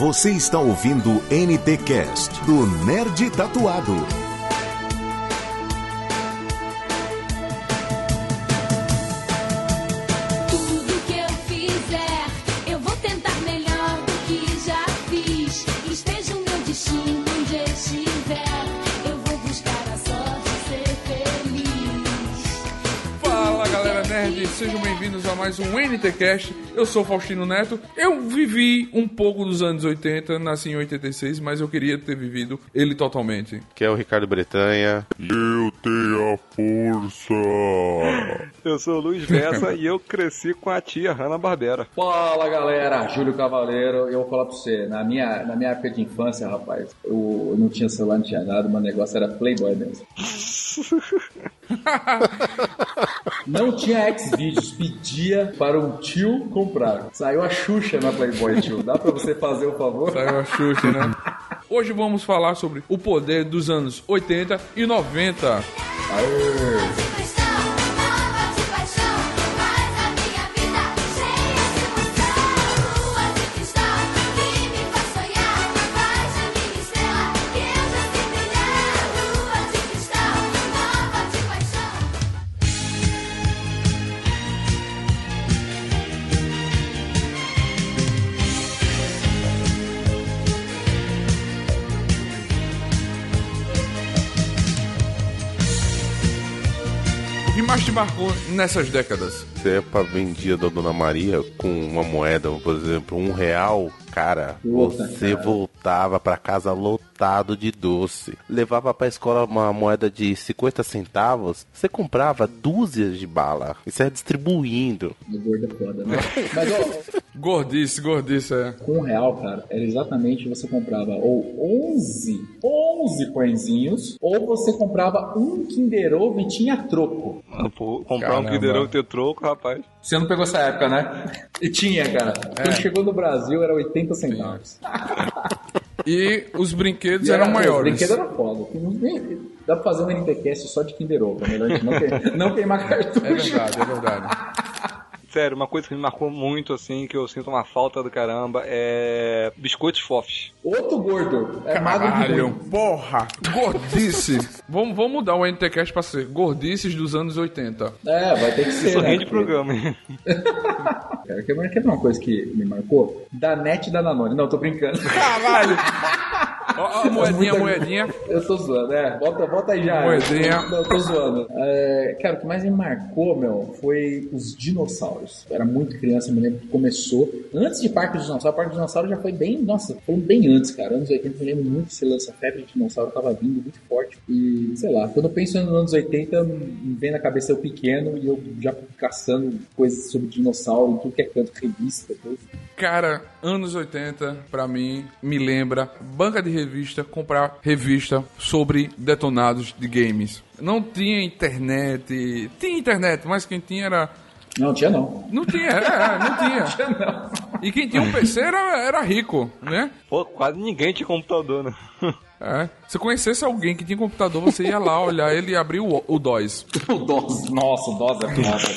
Você está ouvindo o NT Cast do Nerd Tatuado. Tudo que eu fizer, eu vou tentar melhor do que já fiz. Esteja o meu destino onde estiver, eu vou buscar a sorte ser feliz. Fala galera nerd, sejam bem-vindos a mais um NTCast. Eu sou Faustino Neto. Eu vivi um pouco dos anos 80, nasci em 86, mas eu queria ter vivido ele totalmente. que é o Ricardo Bretanha. Eu tenho a força. Eu sou o Luiz Bessa e eu cresci com a tia Hanna Barbera. Fala galera, Júlio Cavaleiro, eu vou falar pra você, na minha, na minha época de infância, rapaz, eu, eu não tinha celular, não tinha nada, meu negócio era Playboy mesmo. não tinha Xvideos, pedia para um tio comprar. Saiu a Xuxa na Playboy, tio. Dá pra você fazer o favor? Saiu a Xuxa, né? Hoje vamos falar sobre o poder dos anos 80 e 90. Paixão, marcou nessas décadas? Cepa vendia da Dona Maria com uma moeda, por exemplo, um real. Cara, Puta, você cara. voltava pra casa lotado de doce. Levava pra escola uma moeda de 50 centavos. Você comprava dúzias de bala. E saia distribuindo. Gordo é foda, né? Mas, ó, Gordice, gordice, é. com um real, cara, era exatamente você comprava ou 11, 11 pãezinhos, ou você comprava um Kinder Ovo e tinha troco. Pô, comprar Caramba. um Kinder Ovo e ter troco, rapaz. Você não pegou essa época, né? E tinha, cara. Quando chegou no Brasil era 80 centavos. E os brinquedos E eram era- maiores. O brinquedo era foda. Dá pra fazer um NTCast só de Kinder Ovo. É melhor a gente não, que- não queimar cartucho. É verdade, é verdade. Sério, uma coisa que me marcou muito, assim, que eu sinto uma falta do caramba, é biscoitos fofs. Outro gordo. É magro de Caralho, gordo. porra! Gordice! vamos, vamos mudar o NTCast pra ser Gordices dos anos 80. É, vai ter que ser. Isso né? rende Porque- programa, hein? Cara, quer ver uma coisa que me marcou? Da net da Danone. Não, tô brincando. Caralho! Ó, moedinha, moedinha. Eu tô zoando, é. Bota, bota aí já. Moedinha. Não, eu tô zoando. É, cara, o que mais me marcou, meu, foi os dinossauros. Eu era muito criança, me lembro que começou. Antes de Parque dos Dinossauros, Parque dos Dinossauros já foi bem. Nossa, foi bem antes, cara. Anos 80, eu lembro muito que esse lance, a febre de dinossauro tava vindo muito forte. E, sei lá, quando eu penso nos anos 80, me vem na cabeça eu pequeno e eu já caçando coisas sobre dinossauro, tudo que é canto, revista, coisa. Cara, anos 80, pra mim, me lembra banca de revista, comprar revista sobre detonados de games. Não tinha internet. Tinha internet, mas quem tinha era. Não, tinha não. Não tinha, é, não tinha. E quem tinha um PC era, era rico, né? Pô, quase ninguém tinha computador, né? É. Se conhecesse alguém que tinha computador, você ia lá olhar ele e abrir o, o DOS, O DOS, nossa, o DOS é foda.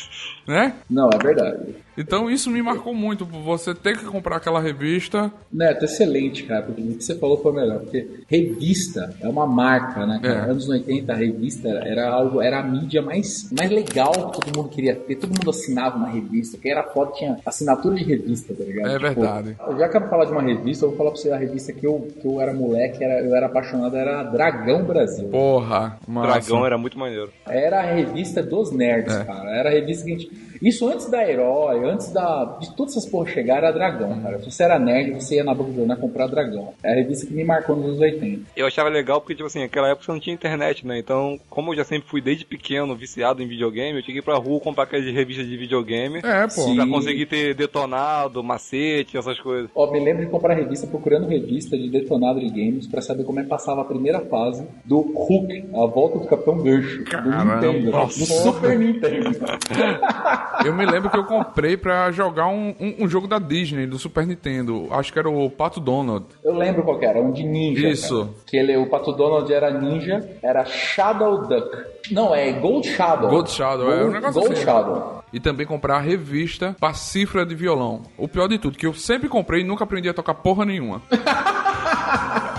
né? Não, é verdade. Então isso me marcou muito, você ter que comprar aquela revista. Neto, excelente, cara, porque o que você falou foi melhor. Porque revista é uma marca, né? cara? É. Anos 80, a revista era algo, era a mídia mais, mais legal que todo mundo queria ter. Todo mundo assinava uma revista. Quem era foda tinha assinatura de revista, tá ligado? É verdade. Já que eu vou falar de uma revista, eu vou falar pra você a revista que eu, que eu era moleque, era, eu era apaixonado, era Dragão Brasil. Porra, massa. Dragão era muito maneiro. Era a revista dos nerds, É. cara. Era a revista que a gente. Isso antes da Herói, antes da. de todas essas porra chegar, era Dragão, cara. Se você era nerd, você ia na boca do jornal comprar Dragão. É a revista que me marcou nos anos 80. Eu achava legal porque, tipo assim, naquela época você não tinha internet, né? Então, como eu já sempre fui desde pequeno viciado em videogame, eu tinha que ir pra rua comprar aquelas revistas de videogame É, pô. Sim. pra conseguir ter detonado, macete, essas coisas. Ó, me lembro de comprar revista procurando revista de detonado de games pra saber como é que passava a primeira fase do Hulk, a volta do Capitão Gancho, do Caramba, Nintendo, nossa. do Super Nintendo. Eu me lembro que eu comprei pra jogar um, um, um jogo da Disney, do Super Nintendo. Acho que era o Pato Donald. Eu lembro qual que era, um de ninja. Isso. cara. Que ele, o Pato Donald era ninja, era Shadow Duck. Não, é Gold Shadow. Gold Shadow, é um Gold- negócio Gold assim. Shadow. E também comprar a revista Pacífera de Violão. O pior de tudo, que eu sempre comprei e nunca aprendi a tocar porra nenhuma.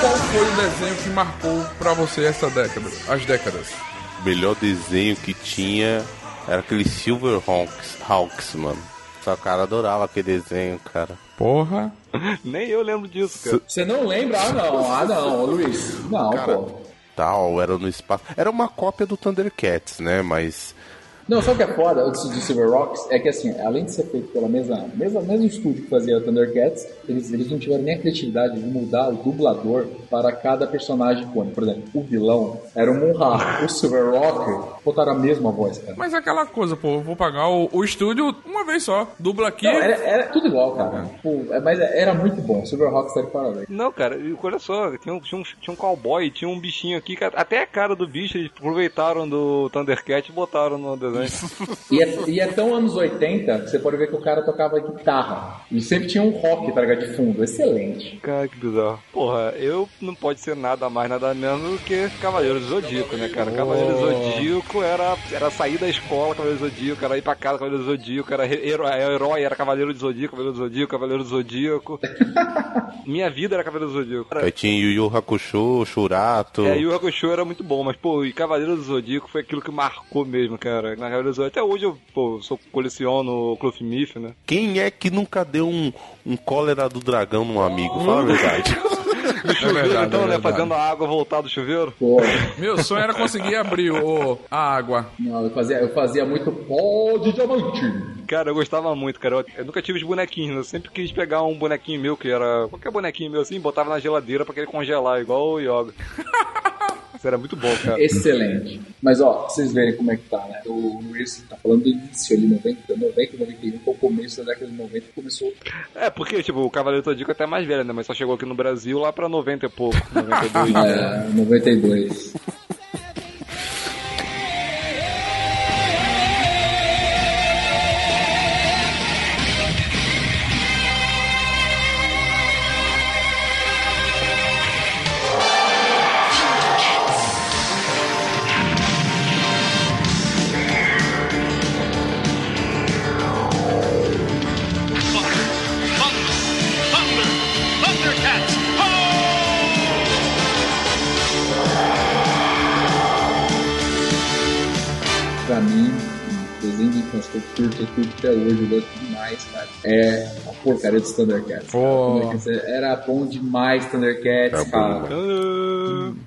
Qual foi o desenho que marcou pra você essa década? As décadas? O melhor desenho que tinha era aquele Silver Hawks, Hawks mano. Só cara adorava aquele desenho, cara. Porra. Nem eu lembro disso, cara. Você não lembra? Ah, não. Ah, não, Luiz. Não, pô. Tal, era no espaço. Era uma cópia do Thundercats, né? Mas. Não, o que é foda do do Silver Rocks? É que assim, além de ser feito pela mesma, mesma mesmo estúdio que fazia Thundercats, eles, eles não tiveram nem a criatividade de mudar o dublador para cada personagem icônico. Por exemplo, o vilão era o Munra, o Silver Rock botaram a mesma voz, cara. Mas é aquela coisa, pô, eu vou pagar o, o estúdio uma vez só. Dubla aqui. Não, era, era tudo igual, cara. Pô, é- mas era muito bom. Silver Rocks de parabéns. Não, cara, e olha só, tinha um, tinha, um, tinha um cowboy, tinha um bichinho aqui, que até a cara do bicho eles aproveitaram do Thundercat e botaram no desenho. E é, e é tão anos 80 que você pode ver que o cara tocava guitarra. E sempre tinha um rock, tá ligado? De fundo. Excelente. Cara, que bizarro. Porra, eu não pode ser nada mais, nada menos do que Cavaleiro do Zodíaco, né, cara? Cavaleiro do Zodíaco era, era sair da escola, Cavaleiro do Zodíaco, era ir pra casa, Cavaleiro do Zodíaco, era he- herói, herói era Cavaleiro do Zodíaco, Cavaleiro do Zodíaco, Cavaleiro do Zodíaco. Minha vida era Cavaleiro do Zodíaco. Aí tinha Yu Yu Hakusho, Shurato. É, o Hakusho era muito bom, mas, pô, e Cavaleiro do Zodíaco foi aquilo que marcou mesmo, cara. Na do Zodíaco, até hoje eu, pô, sou, coleciono o Clothmith, né? Quem é que nunca deu um, um cólera do dragão num amigo? Fala a verdade. No chuveiro, verdade, então, é né? Fazendo a água voltar do chuveiro. Pô, Meu sonho era conseguir abrir o, a água. não, eu fazia, eu fazia muito pó de diamante. Cara, eu gostava muito, cara. Eu, eu nunca tive os bonequinhos. Eu sempre quis pegar um bonequinho meu, que era qualquer bonequinho meu assim, botava na geladeira pra ele congelar, igual o Yoga. Isso era muito bom, cara. Excelente. Mas ó, pra vocês verem como é que tá, né? O Luiz tá falando do início ali, 90, 90, 91, que é o começo da década de 90, que começou. É, porque, tipo, o Cavaleiro Zodíaco é até mais velho, né? Mas só chegou aqui no Brasil lá pra 90 e pouco, 92. né? É, 92. É a porcaria dos Thundercats. Oh. É você- Era bom demais Thundercats, Era bom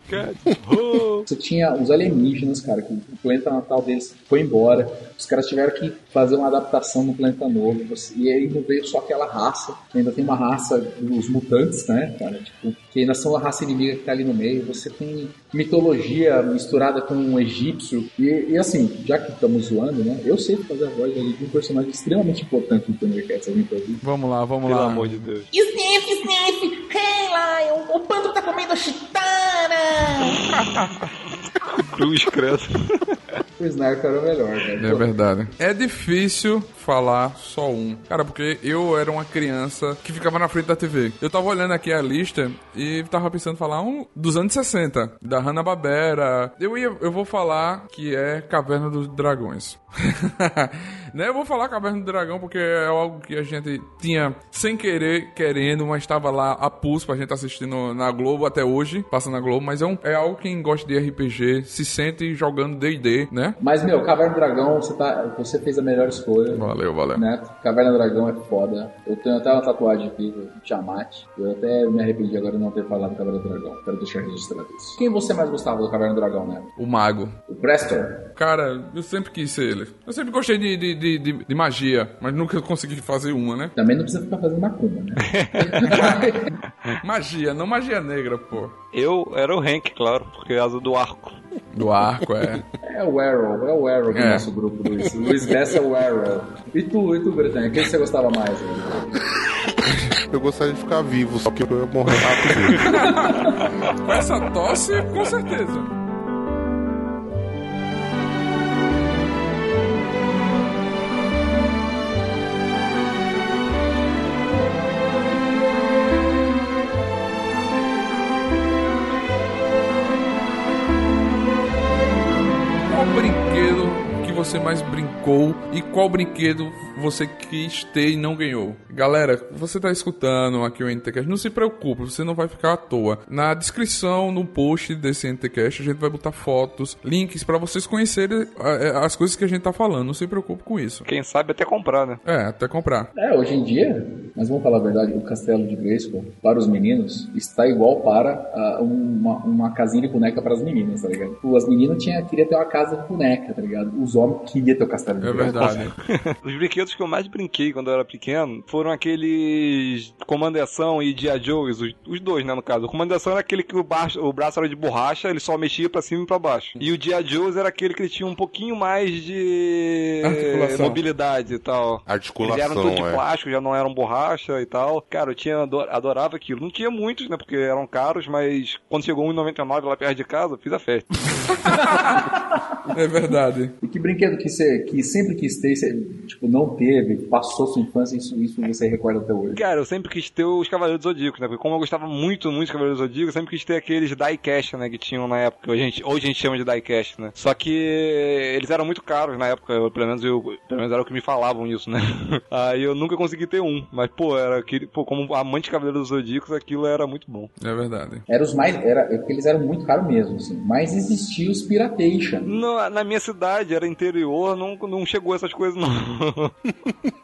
cara. Oh. Você tinha os alienígenas, cara, que o planeta natal deles foi embora. Os caras tiveram que fazer uma adaptação no planeta novo. E aí não veio só aquela raça. Ainda tem uma raça dos mutantes, né, cara? Tipo, que ainda são a raça inimiga que tá ali no meio. Você tem mitologia misturada com um egípcio. E, e assim, já que estamos zoando, né? Eu sei fazer a voz ali de um personagem extremamente importante no Thundercats. Alguém pode ouvir? Vamos lá, vamos Pelo lá. amor de Deus. Sniff, sniff! Hey, Lion! O pando tá comendo chitara! Cruz, credo. O Snark era o melhor, né? É verdade. É difícil falar só um. Cara, porque eu era uma criança que ficava na frente da TV. Eu tava olhando aqui a lista e tava pensando em falar um dos anos 60, da Hanna-Barbera. Eu ia, eu vou falar que é Caverna dos Dragões. né? Eu vou falar Caverna do Dragão porque é algo que a gente tinha sem querer, querendo, mas estava lá a pulso pra gente assistindo na Globo até hoje, passa na Globo, mas é, um, é algo que quem gosta de RPG se sente jogando D&D, né? Mas, meu, Caverna do Dragão, você, tá, você fez a melhor escolha. Valeu, valeu. Né? Caverna do Dragão é foda. Eu tenho até uma tatuagem aqui Tiamat. Eu até me arrependi agora de não ter falado Caverna do Dragão. Quero deixar registrado isso. Quem você mais gostava do Caverna do Dragão, né? O mago. O Prestor? Cara, eu sempre quis ser ele. Eu sempre gostei de, de, de, de- de magia, mas nunca consegui fazer uma, né? Também não precisa ficar fazendo macumba, né? Magia, não magia negra, pô. Eu era o Hank, claro, porque é asa do arco. Do arco, é. É o Arrow, é o Arrow do É. nosso grupo, Luiz. Luiz Bessa é o Arrow. E tu, e tu, Bretanha, quem você gostava mais? Eu gostaria de ficar vivo, só que eu ia morrer rápido. Com essa tosse, com certeza. Você mais e qual brinquedo você quis ter e não ganhou? Galera, você tá escutando aqui o NTCast, não se preocupe, você não vai ficar à toa. Na descrição, no post desse NTCast, a gente vai botar fotos, links pra vocês conhecerem ah, as coisas que a gente tá falando. Não se preocupe com isso. Quem sabe até comprar, né? É, até comprar. É, hoje em dia, mas vamos falar a verdade, o castelo de Grayskull, para os meninos, está igual para ah, uma, uma casinha de boneca para as meninas, tá ligado? As meninas tinha, queriam ter uma casa de boneca, tá ligado? Os homens queriam ter o castelo É Grayskull. verdade. Os brinquedos que eu mais brinquei quando eu era pequeno foram aqueles Comandação e Dia Joes, os, os dois, né, no caso. O Comandação era aquele que o, baixo- o braço era de borracha, ele só mexia pra cima e pra baixo. E o Dia Joes era aquele que ele tinha um pouquinho mais de Articulação. mobilidade e tal. Articulação, Eles eram tudo de é. plástico, já não eram borracha e tal. Cara, eu tinha ado- adorava aquilo. Não tinha muitos, né, porque eram caros, mas quando chegou um 1,99 lá perto de casa, fiz a festa. É verdade. E que brinquedo que você que sempre quis ter, você, tipo, não teve, passou sua infância, isso, isso você recorda até hoje? Cara, eu sempre quis ter os Cavaleiros do Zodíaco, né? Porque como eu gostava muito, muito dos Cavaleiros do Zodíaco, eu sempre quis ter aqueles diecast, né? Que tinham na época. Hoje a gente, hoje a gente chama de diecast, né? Só que eles eram muito caros na época, eu- pelo menos eu, pelo menos era o que me falavam isso, né? Aí eu nunca consegui ter um. Mas, pô, era aquele, pô, como amante de Cavaleiros do Zodíaco, aquilo era muito bom. É verdade. Era os mais, era, é porque eles eram muito caros mesmo, assim. Mas existia os Piratation, No- na minha cidade, era interior, não, não chegou essas coisas, não.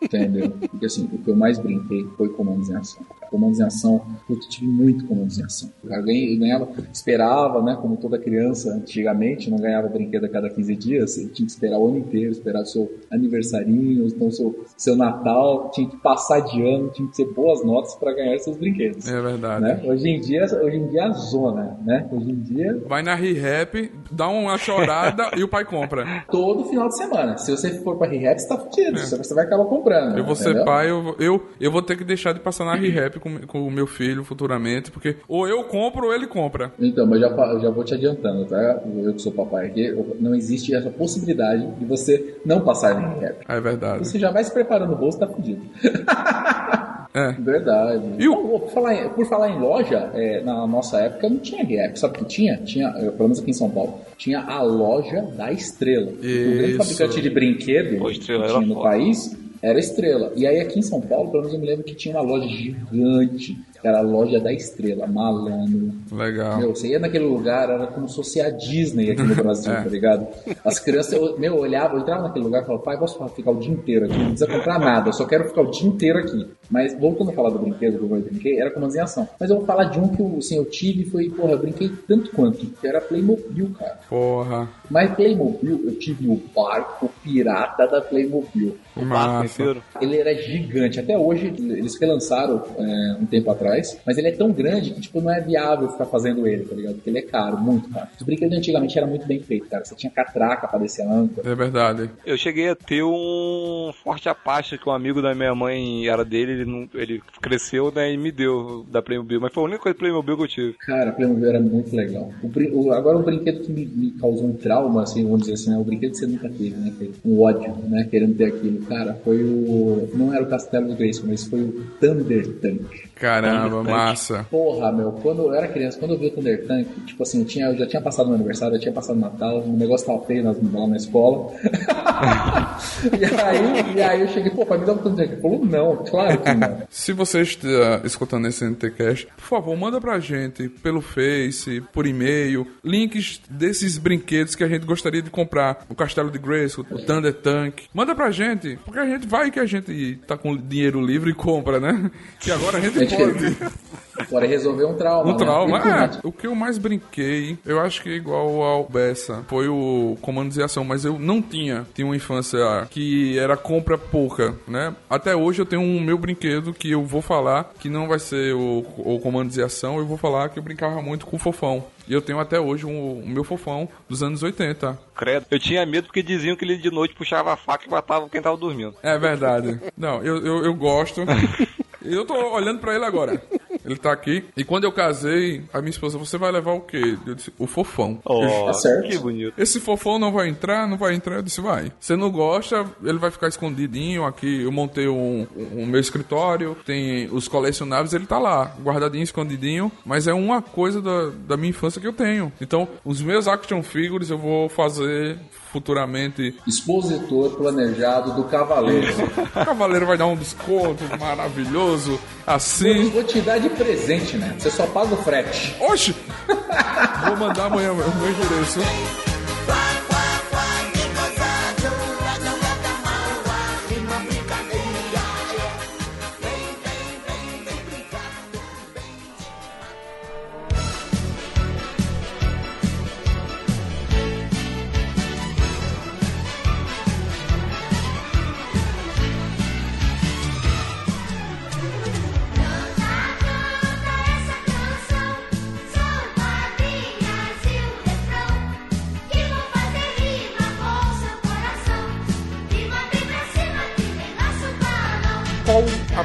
entendeu? Porque assim, o que eu mais brinquei foi comandos em ação. Comandos em ação, eu tive muito comandos em ação. Eu ganhava, esperava, né? Como toda criança antigamente, não ganhava brinquedo a cada 15 dias, você tinha que esperar o ano inteiro, esperar o seu aniversarinho, então seu, seu Natal, tinha que passar de ano, tinha que ter boas notas para ganhar seus brinquedos. É verdade. Né? Hoje em dia, hoje em dia é a zona, né? Hoje em dia Vai na ReHap, dá uma chorada e o pai compra. todo final de semana. Se você for pra ReHap, você tá fudido. Você vai acabar comprando. Eu vou ser entendeu? pai, eu, eu, eu vou ter que deixar de passar na ReHap com, com o meu filho futuramente, porque ou eu compro ou ele compra. Então, mas já, eu já vou te adiantando, tá? Eu que sou papai aqui, não existe essa possibilidade de você não passar na ReHap. É verdade. Você já vai se preparando no bolso, tá fudido. É. Verdade. E o- Por, falar em, por falar em loja, é, na nossa época não tinha ReHap. Sabe o que tinha? Tinha, pelo menos aqui em São Paulo, tinha a loja da Estrela. O grande Isso. fabricante de brinquedo Pô, que Estrela tinha no foda. país era a Estrela. E aí aqui em São Paulo, pelo menos eu me lembro que tinha uma loja gigante. Era a loja da Estrela, malandro. Legal. Meu, você ia naquele lugar, era como se fosse a Disney aqui no Brasil, É. tá ligado? As crianças, eu, meu, eu olhava, eu entrava naquele lugar e falava, pai, posso ficar o dia inteiro aqui? Não precisa comprar nada, eu só quero ficar o dia inteiro aqui. Mas voltando a falar do brinquedo que eu brinquei, era comandos em ação. Mas eu vou falar de um que eu, assim, eu tive e foi, porra, eu brinquei tanto quanto, que era Playmobil, cara. Porra. Mas Playmobil, eu tive o barco pirata da Playmobil. Massa. Inteiro. Ele era gigante. Até hoje, eles relançaram é, um tempo atrás. Mas ele é tão grande que, tipo, não é viável ficar fazendo ele, tá ligado? Porque ele é caro, muito caro. Os brinquedos antigamente era muito bem feito, cara. Você tinha catraca pra descer a âncora. É verdade. Eu cheguei a ter um forte Apache que um amigo da minha mãe era dele, ele, não, ele cresceu né, e me deu da Playmobil, mas foi a única coisa Playmobil que eu tive. Cara, Playmobil era muito legal. O o- agora, um brinquedo que me, me causou um trauma, assim, vamos dizer assim, né? O brinquedo que você nunca teve, né? que- Um ódio, né? Querendo ter aquilo. Cara, foi o... Não era o Castelo do Grace, mas foi o Thunder Tank. Caramba, massa. Porra, meu, quando eu era criança, quando eu vi o Thunder Tank, tipo assim, eu, tinha, eu já tinha passado meu aniversário, eu tinha passado Natal, o negócio tava feio nas- lá na escola. e, aí, e aí eu cheguei, pô, pai, me dá um botão de Ele falou, não, claro que não. Se você está escutando esse NTCast, por favor, manda pra gente pelo Face, por e-mail, links desses brinquedos que a gente gostaria de comprar. O Castelo de Grace, o Thunder Tank. Manda pra gente, porque a gente vai que a gente tá com dinheiro livre e compra, né? Que agora a Gente, pode. Bora resolver um trauma. Um né? trauma. É, o que eu mais brinquei, eu acho que é igual ao Bessa, foi o Comandos e Ação, mas eu não tinha. Tinha uma infância que era compra pouca, né? Até hoje eu tenho um meu brinquedo que eu vou falar, que não vai ser o, o Comandos e Ação, eu vou falar que eu brincava muito com o Fofão. E eu tenho até hoje um- o meu Fofão dos anos 80. Credo. Eu tinha medo porque diziam que ele de noite puxava a faca e matava quem tava dormindo. É verdade. Não, eu, eu, eu gosto. Eu tô olhando pra ele agora. Ele tá aqui. E quando eu casei, a minha esposa, você vai levar o quê? Eu disse, o fofão. Oh, Tá certo. que bonito. Esse fofão não vai entrar, não vai entrar. Eu disse, vai. Você não gosta, ele vai ficar escondidinho aqui. Eu montei um, um meu escritório, tem os colecionáveis, ele tá lá, guardadinho, escondidinho. Mas é uma coisa da, da minha infância que eu tenho. Então, os meus action figures eu vou fazer futuramente. Expositor planejado do Cavaleiro. O cavaleiro vai dar um desconto maravilhoso, Eu assim. vou te dar de presente, né? Você só paga o frete. Oxe! Vou mandar amanhã o meu endereço.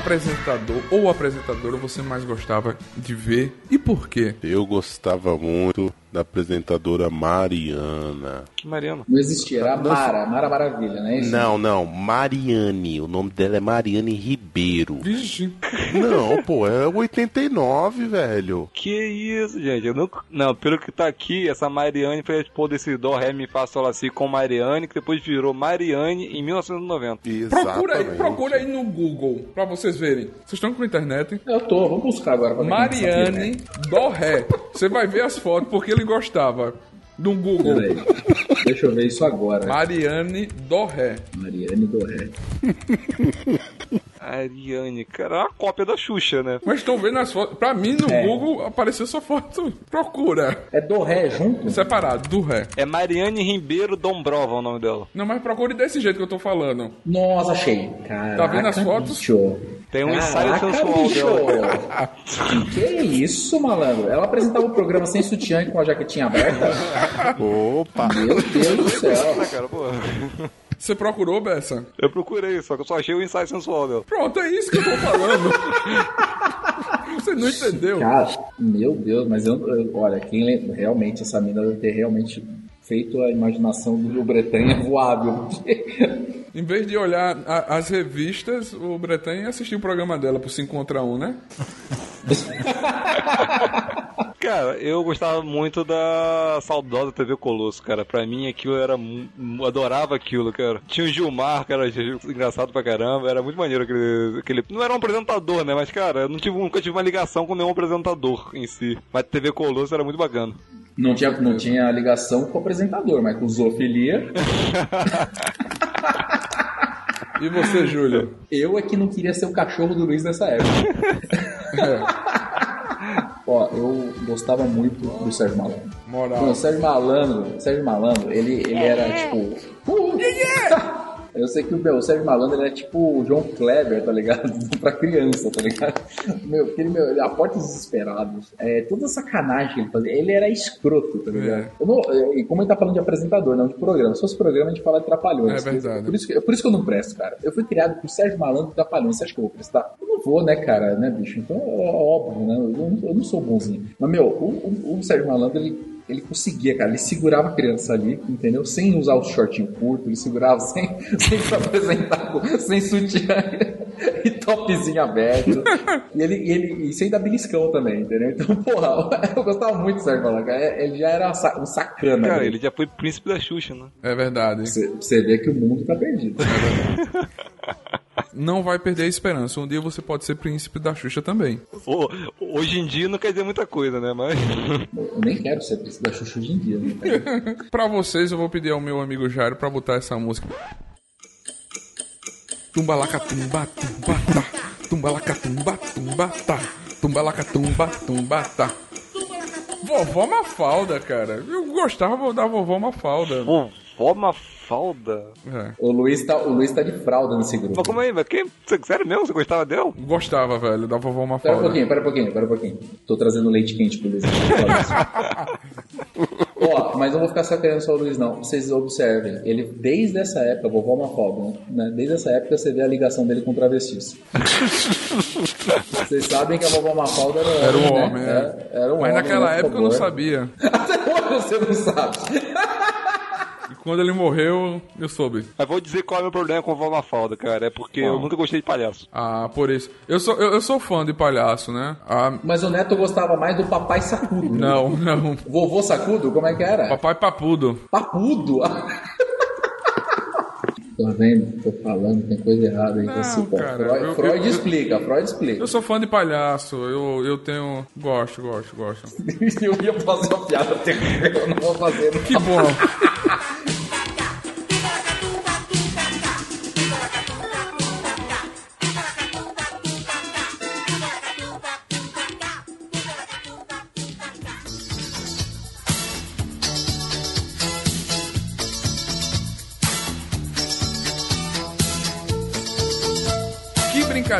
Qual apresentador ou apresentadora você mais gostava de ver e por quê? Eu gostava muito da apresentadora Mariana. Que Mariana. Não existia, era a Mara, Mara Maravilha, né? Isso? Não, não, Mariane. O nome dela é Mariane Ribeiro. Vixe, Não, pô, é 89, velho. Que isso, gente? Eu nunca... Não, pelo que tá aqui, essa Mariane foi tipo desse Dó, Ré, Mi, Fá, Sol, Lá, Si com Mariane, que depois virou Mariane em 1990. procura aí, Exatamente. procura aí no Google pra vocês verem. Vocês estão com internet? Eu tô, vamos buscar agora. sabia, Mariane né? Dorré. Você vai ver as fotos porque ele gostava. No Google. Peraí. Deixa eu ver isso agora. Mariane Dorré. Mariane Doré. Ariane, cara, é uma cópia da Xuxa, né? Mas estão vendo as fotos. Pra mim, no É. Google, apareceu sua foto. Procura. É Doré junto? Separado, do ré. É Mariane Ribeiro Dombrova o nome dela. Não, mas procure desse jeito que eu tô falando. Nossa, achei. Caraca, Tá vendo as fotos? Bicho. Tem um ensaio Caraca, sensual bicho. dela. que isso, malandro? Ela apresentava o programa sem sutiã e com a jaquetinha aberta? Opa! Meu Deus do céu. Cara, pô. Você procurou, Bessa? Eu procurei, só que eu só achei o ensaio sensual dela. Pronto, é isso que eu tô falando. Você não entendeu? Cara, meu Deus, mas eu, eu- olha, quem realmente essa mina deve ter realmente feito a imaginação do Rio Bretanha voável. Em vez de olhar a- as revistas, o Bretanha ia assistir o programa dela pro 5 contra 1, né? Cara, eu gostava muito da saudosa TV Colosso, cara. Pra mim aquilo era. Adorava aquilo, cara. Tinha o Gilmar, que era engraçado pra caramba. Era muito maneiro aquele. aquele... Não era um apresentador, né? Mas, cara, eu não tive, nunca tive uma ligação com nenhum apresentador em si. Mas TV Colosso era muito bacana. Não tinha, não tinha ligação com o apresentador, mas com zoofilia. E você, Júlio? Eu é que não queria ser o cachorro do Luiz nessa época. Ó, eu gostava muito do Sérgio Malandro. Moral. Não, o Sérgio Malandro, Sérgio Malandro, ele, ele era tipo. Uh, Eu sei que o, meu, o Sérgio Malandro ele é tipo o João Kleber, tá ligado? pra criança, tá ligado? Meu, porque ele, meu, ele aporta os desesperados. É, toda a sacanagem que ele fazia. Ele era escroto, tá ligado? É. Eu não, e como ele tá falando de apresentador, não de programa. Se fosse programa, a gente fala de trapalhões. É verdade. Por isso, que, por isso que eu não presto, cara. Eu fui criado por Sérgio Malandro e Trapalhões. Você acha que eu vou prestar? Eu não vou, né, cara, né, bicho? Então é óbvio, né? Eu não, eu não sou bonzinho. Mas, meu, o, o- o Sérgio Malandro, ele, ele conseguia, cara. Ele segurava a criança ali, entendeu? Sem usar o shortinho curto, ele segurava sem, sem se apresentar, com- sem sutiã. E topzinho aberto. e ele, e ele e sem dar beliscão também, entendeu? Então, porra, eu gostava muito do Sérgio Malandro. É, Ele já era um sacana. Cara, né? ele já foi príncipe da Xuxa, né? É verdade. Você, você vê que o mundo tá perdido. Não vai perder a esperança. Um dia você pode ser príncipe da Xuxa também. Ô, hoje em dia não quer dizer muita coisa, né? Mas. Eu nem quero ser príncipe da Xuxa hoje em dia. Né? Pra vocês, eu vou pedir ao meu amigo Jairo pra botar essa música. Tumbalaca tumba tumba tá. Tumbalaca tumba tumba tá. Tumbalaca tumba tumba tá. Vovó Mafalda, cara. Eu gostava da vovó Mafalda. Vovó Mafalda? É. O Luiz, tá, o Luiz tá de fralda nesse grupo. Mas como aí? Mas quem? Você- Sério mesmo? Você gostava dela? Gostava, velho, da vovó Pera um Mafalda. pouquinho, pera um pouquinho, pera um pouquinho. Tô trazendo leite quente pro Luiz. Ó, mas não vou ficar sacaneando só o Luiz, não. Vocês observem, ele, desde essa época, vovó Mafalda, né? Desde essa época você vê a ligação dele com travestis. Vocês sabem que a vovó Mafalda era um Era um né? homem, é. Era, era um Mas homem, naquela né, época eu não favor. sabia. Até hoje você não sabe. Quando ele morreu, eu soube. Mas vou dizer qual é o meu problema com a vovó Mafalda, cara. É porque eu nunca gostei de palhaço. Ah, por isso. Eu sou, eu, eu sou fã de palhaço, né? Ah, Mas o Neto gostava mais do papai sacudo. né? não, não. Vovô sacudo? Como é que era? Papai Papudo. Papudo? Tô vendo, tô falando, tem coisa errada aí com Não, esse cara, Freud, eu- Freud eu- eu- explica, Freud explica. Eu sou fã de palhaço. Eu, eu tenho. Gosto, gosto, gosto. Eu ia fazer uma piada eu não vou fazer. não. Que bom.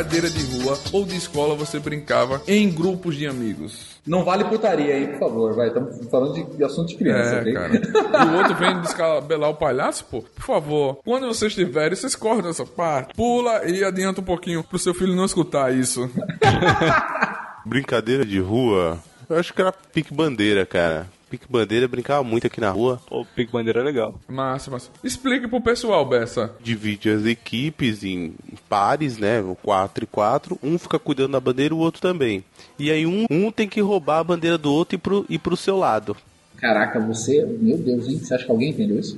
brincadeira de rua ou de escola você brincava em grupos de amigos? Não vale putaria aí, por favor, vai. Estamos falando de, de assunto de criança, É, ok? cara. E o outro vem descabelar o palhaço, pô. Por favor, quando vocês tiverem, vocês cortam essa parte. Pula e adianta um pouquinho pro seu filho não escutar isso. Brincadeira de rua. Eu acho que era pique bandeira, cara. Pique bandeira eu brincava muito aqui na rua. O Pique Bandeira é legal. Massa, massa. Explique pro pessoal, Bessa. Divide as equipes em pares, né? 4 e 4. Um fica cuidando da bandeira e o outro também. E aí um, um tem que roubar a bandeira do outro e pro, e pro seu lado. Caraca, você. Meu Deus, hein? Você acha que alguém entendeu isso?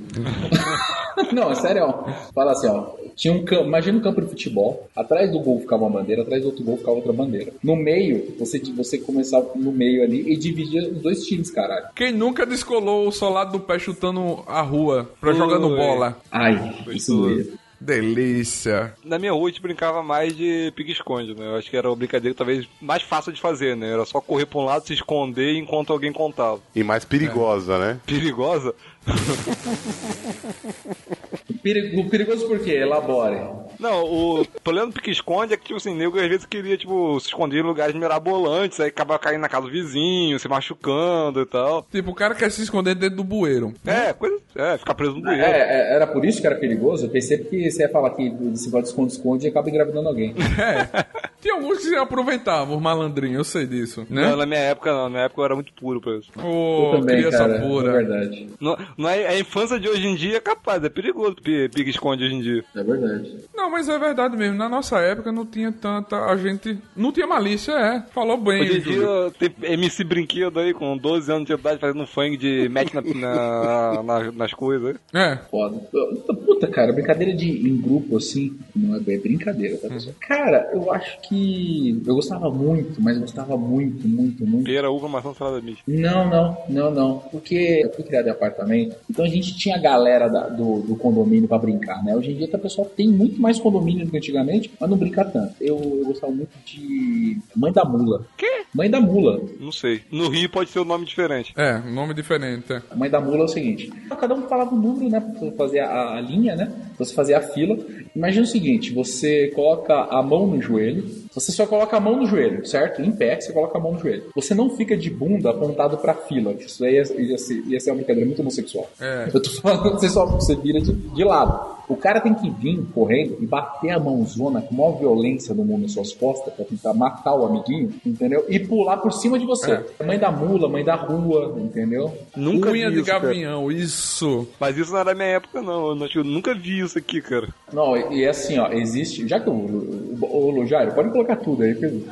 não, é sério. ó. Fala assim, ó. Tinha um campo, imagina um campo de futebol. Atrás do gol ficava uma bandeira, atrás do outro gol ficava outra bandeira. No meio, você, você começava no meio ali e dividia os dois times, caralho. Quem nunca descolou o solado do pé chutando a rua pra jogar no Ui. bola? Ai, isso doía. Delícia. Na minha rua a gente brincava mais de pique-esconde, né? Eu acho que era uma brincadeira talvez mais fácil de fazer, né? Era só correr pra um lado, se esconder enquanto alguém contava. E mais perigosa, né? Perigosa? Perigo- perigoso por quê? Elabore. Não, o problema do pique-esconde é que, tipo assim, nego às vezes queria, tipo, se esconder em lugares mirabolantes, aí acabava caindo na casa do vizinho, se machucando e tal. Tipo, o cara quer se esconder dentro do bueiro. É, coisa. É, ficar preso no bueiro. É, é, era por isso que era perigoso? Eu pensei que você ia falar que negócio de esconde-esconde e acaba engravidando alguém. É. Tinha alguns que se aproveitavam, os malandrinhos, eu sei disso, né? Não, na minha época não, na minha época eu era muito puro pra isso. Ô, também, criança cara. pura. É verdade. Não, não é, a infância de hoje em dia é capaz, é perigoso pi- pique-esconde hoje em dia. É verdade. Não, mas é verdade mesmo. Na nossa época não tinha tanta. A gente. Não tinha malícia, é. Falou bem. Hoje em dia tem MC Brinquedo aí com 12 anos de idade fazendo funk de match na, na- na- nas coisas. É. Foda. Puta, cara, brincadeira de em grupo assim, não é bem brincadeira, tá, pessoal? Cara, eu acho que eu gostava muito, mas gostava muito, muito, muito. Pera, uva, maçã, salada mista. Não, não, não, não. Porque eu fui criado em apartamento, então a gente tinha a galera da- do, do condomínio pra brincar, né? Hoje em dia o pessoal tem muito mais condomínio do que antigamente, mas não brinca tanto. Eu, eu gostava muito de Mãe da Mula. Quê? Mãe da Mula. Não sei. No Rio pode ser um nome diferente. É, nome diferente. é. A mãe da mula é o seguinte: cada um falava um número, né? Pra você fazer a, a linha, né? Pra você fazer a fila. Imagina o seguinte: você coloca a mão no joelho. Você só coloca a mão no joelho, certo? Em pé, você coloca a mão no joelho. Você não fica de bunda apontado pra fila. que Isso aí ia, ia, ser, ia ser uma brincadeira muito homossexual. É. Eu tô falando, você só você vira de, de lado. O cara tem que vir correndo e bater a mãozona com maior violência no mundo nas suas costas pra tentar matar o amiguinho, entendeu? E pular por cima de você. Mãe da mula, mãe da rua, entendeu? Nunca Unha vi de isso, cara. gavião, isso. Mas isso não era da minha época, não. Eu, não- eu nunca vi isso aqui, cara. Não, e e assim, ó, existe. Já que o, o, o, o Jairo, pode colocar tudo aí, Pedro.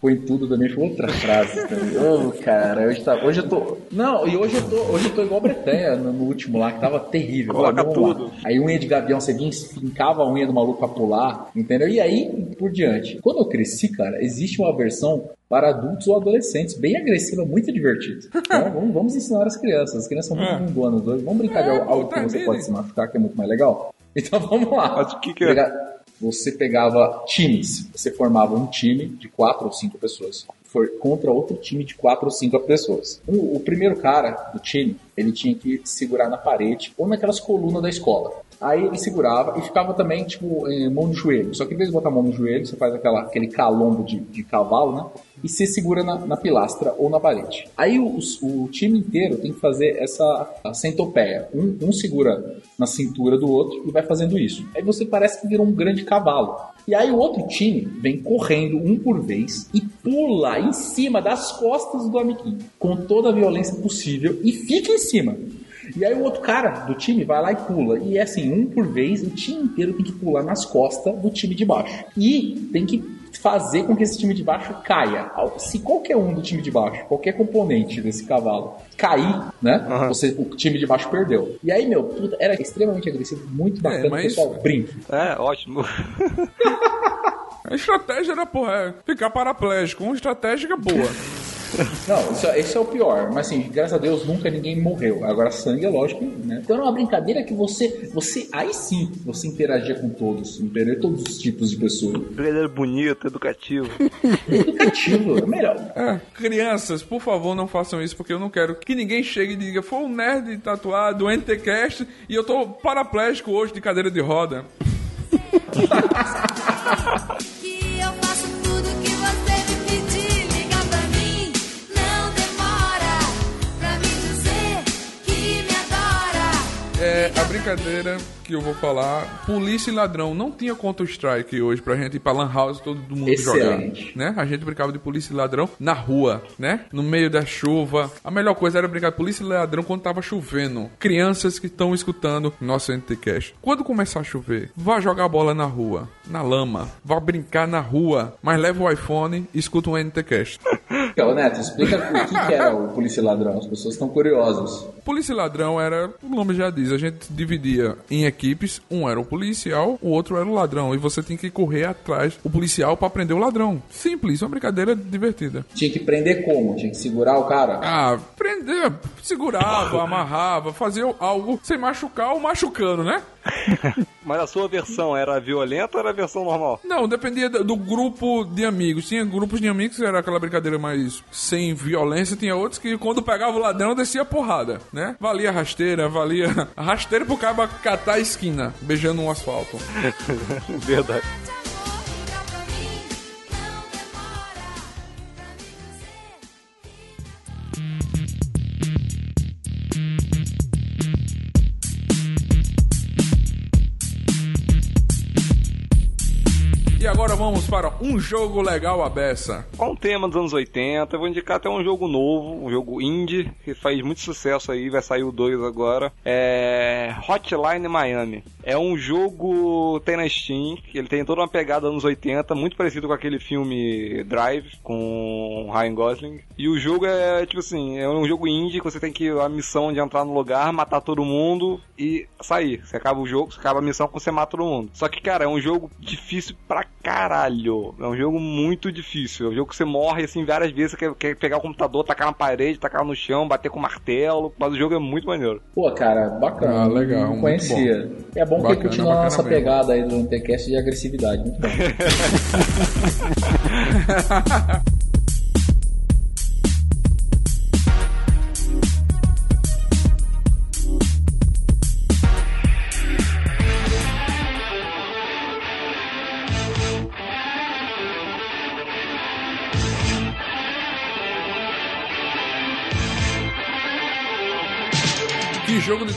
Põe tudo também, foi outra frase também. Ô, cara, hoje, tá, hoje eu tô. Não, e hoje eu tô, hoje eu tô igual a Bretanha no, no último lá, que tava terrível. Coloca Vamos lá. tudo. Aí unha de gavião, você vinha, fincava a unha do maluco pra pular, entendeu? E aí, por diante. Quando eu cresci, cara, existe uma versão para adultos ou adolescentes, bem agressiva, muito divertida. Então, vamos, vamos ensinar as crianças. As crianças são muito É. mundonas hoje. Vamos brincar de É, algo que você pode se machucar, que é muito mais legal? Então vamos lá. Mas o que que é? Pegar- Você pegava times. Você formava um time de quatro ou cinco pessoas contra outro time de quatro ou cinco pessoas. O, o primeiro cara do time, ele tinha que segurar na parede ou naquelas colunas da escola. Aí ele segurava e ficava também, tipo, mão no joelho. Só que em vez de botar a mão no joelho, você faz aquela, aquele calombo de, de cavalo, né? E você segura na, na pilastra ou na parede. Aí o, o time inteiro tem que fazer essa centopeia. Um, um segura na cintura do outro e vai fazendo isso. Aí você parece que virou um grande cavalo. E aí o outro time vem correndo um por vez e pula em cima das costas do amiguinho, com toda a violência possível e fica em cima. E aí o outro cara do time vai lá e pula. E é assim, um por vez, o time inteiro tem que pular nas costas do time de baixo. E tem que fazer com que esse time de baixo caia. Se qualquer um do time de baixo, qualquer componente desse cavalo cair, né? Você, o time de baixo perdeu. E aí, meu, puta, era extremamente agressivo, muito bacana, mas- pessoal. Brinque. É, ótimo. A estratégia era, porra, é ficar paraplégico. Uma estratégia boa. Não, isso, é- isso é o pior. Mas assim, graças a Deus nunca ninguém morreu. Agora sangue é lógico, né? Então era uma brincadeira que você, você aí sim, você interagia com todos, entendeu? Todos os tipos de pessoas. Brincadeira bonita, educativo. Educativo, é melhor. É, crianças, por favor, não façam isso, porque eu não quero que ninguém chegue e diga, foi um nerd tatuado, NTCast, e eu tô paraplégico hoje de cadeira de roda. É, a brincadeira que eu vou falar, polícia e ladrão. Não tinha Counter-Strike hoje pra gente ir pra Lan House e todo mundo Excelente. jogar. Né? A gente brincava de polícia e ladrão na rua, né? No meio da chuva. A melhor coisa era brincar de polícia e ladrão quando tava chovendo. Crianças que estão escutando nosso NTCast. Quando começar a chover, vá jogar bola na rua, na lama. Vá brincar na rua, mas leva o iPhone e escuta um NTCast. Então, Neto, explica o que, que era o polícia e ladrão. As pessoas estão curiosas. Polícia e ladrão era, o nome já diz, a gente dividia em equipes, um era o policial, o outro era o ladrão, e você tem que correr atrás do policial pra prender o ladrão. Simples, uma brincadeira divertida. Tinha que prender como? Tinha que segurar o cara? Ah, prender, segurava, amarrava, fazia algo sem machucar ou machucando, né? Mas a sua versão era violenta ou era a versão normal? Não, dependia do grupo de amigos. Tinha grupos de amigos que era aquela brincadeira mais sem violência. Tinha outros que quando pegava o ladrão descia porrada, né? Valia rasteira, valia rasteira pro cara catar a esquina, beijando um asfalto. Verdade. Vamos para um jogo legal a beça. Com o tema dos anos 80, eu vou indicar até um jogo novo, um jogo indie, que faz muito sucesso aí, vai sair o 2 agora. É Hotline Miami. É um jogo, tem na Steam, ele tem toda uma pegada anos 80, muito parecido com aquele filme Drive, com Ryan Gosling. E o jogo é, tipo assim, é um jogo indie que você tem que a missão de entrar no lugar, matar todo mundo e sair. Você acaba o jogo, você acaba a missão você mata todo mundo. Só que, cara, é um jogo difícil pra caralho. É um jogo muito difícil. É um jogo que você morre assim várias vezes, você quer, quer pegar o computador, tacar na parede, tacar no chão, bater com martelo, mas o jogo é muito maneiro. Pô, cara, bacana. Ah, legal, Não conhecia. É bom que continua a bacana nossa mesmo. pegada aí do NTCast de agressividade. Muito bom.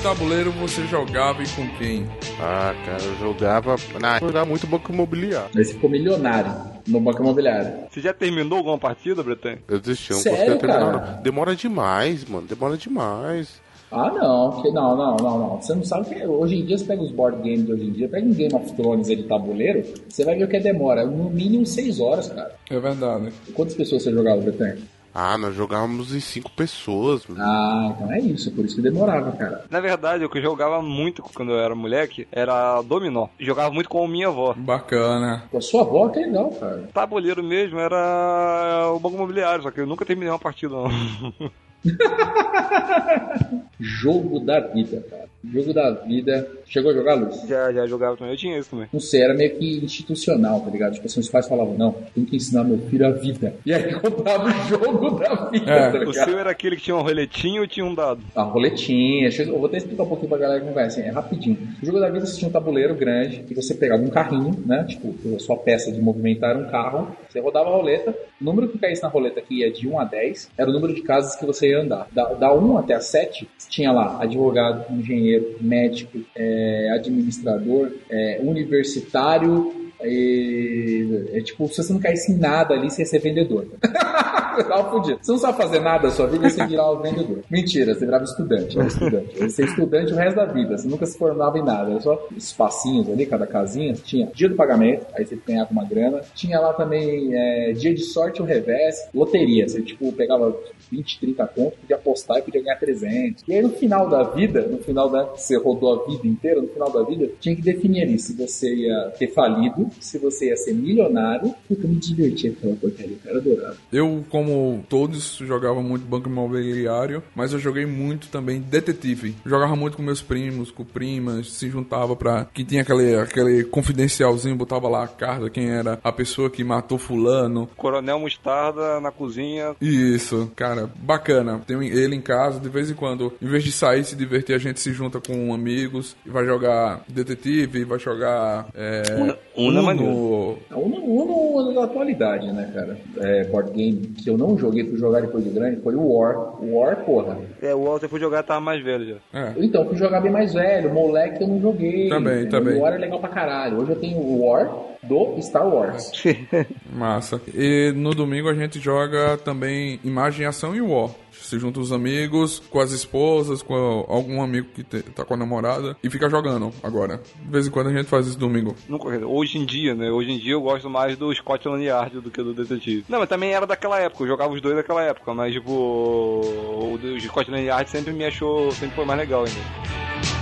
tabuleiro você jogava e com quem? Ah, cara, eu jogava. Na, eu jogava muito banco imobiliário. Aí você ficou milionário no banco imobiliário. Você já terminou alguma partida, Bretanha? Eu desisti, eu não Sério, conseguia terminar. não. Demora demais, mano. Demora demais. Ah, não, que, não, não, não, não. Você não sabe que hoje em dia você pega os board games de hoje em dia, pega um Game of Thrones aí de tabuleiro, você vai ver o que demora. No mínimo 6 horas, cara. É verdade. Quantas pessoas você jogava, Bretanha? Ah, nós jogávamos em cinco pessoas. mano. Ah, então é isso, por isso que demorava, cara. Na verdade, o que eu jogava muito quando eu era moleque era dominó. Jogava muito com a minha avó. Bacana. Com a sua avó que legal, cara. Tabuleiro mesmo era o banco imobiliário, só que eu nunca terminei uma partida, não. Jogo da vida, cara. Jogo da vida. Chegou a jogar, Luiz? já, já jogava também, eu tinha isso também. Não sei, era meio que institucional, tá ligado? Tipo assim, os pais falavam, não, tem que ensinar meu filho a vida. E aí comprava o jogo da vida, É. tá O seu era aquele que tinha um roletinho ou tinha um dado? A roletinha, deixa eu eu vou até explicar um pouquinho pra galera que não conhece, é rapidinho. O jogo da vida você tinha um tabuleiro grande e você pegava um carrinho, né? Tipo, a sua peça de movimentar era um carro, você rodava a roleta, o número que caísse na roleta que ia de 1 a 10 era o número de casas que você ia andar. Da, da 1 até a 7, tinha lá advogado, engenheiro, médico, é, administrador, é, universitário. e- é tipo, se você não caísse em nada ali, você ia ser vendedor. Tava fudido. Você não sabe fazer nada da sua vida, você virava vendedor. Mentira, você virava estudante. Era estudante. Você estudante o resto da vida. Você nunca se formava em nada. Era só espacinhos ali, cada casinha. Tinha dia do pagamento, aí você ganhava uma grana. Tinha lá também é, dia de sorte ou revés, loteria. Você, tipo, pegava 20, 30 contos, podia apostar e podia ganhar 300. E aí no final da vida, no final da você rodou a vida inteira, no final da vida, tinha que definir ali se você ia ter falido, se você ia ser milionário. Puta, me divertia aquela porcaria, cara, adorava. Eu, como todos, jogava muito banco imobiliário, mas eu joguei muito também detetive. Jogava muito com meus primos, com primas, se juntava pra. que tinha aquele, aquele confidencialzinho, botava lá a carta, quem era a pessoa que matou Fulano. Coronel Mostarda na cozinha. Isso, cara, bacana. Tem ele em casa, de vez em quando, em vez de sair se divertir, a gente se junta com amigos e vai jogar detetive, vai jogar. É, Uno- Uno é maneiro. Uno. A Uno, Uno da atualidade, né, cara? É, board game que eu não joguei pra jogar depois de grande foi o War. O War, porra. É, o Walter foi jogar tava mais velho já. É. Então, eu fui jogar bem mais velho. Moleque eu não joguei. Também, também. O War é legal pra caralho. Hoje eu tenho o War do Star Wars. Massa. E no domingo a gente joga também Imagem, Ação e War. Se junta os amigos, com as esposas, com algum amigo que te- tá com a namorada e fica jogando agora. De vez em quando a gente faz isso domingo. Dizer, hoje em dia, né? Hoje em dia eu gosto mais do Scotland Yard do que do Detetive. Não, mas também era daquela época, eu jogava os dois daquela época, mas tipo, o Scotland Yard sempre me achou, sempre foi mais legal ainda.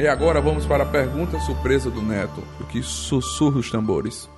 E agora vamos para a pergunta surpresa do Neto. O que sussurra os tambores?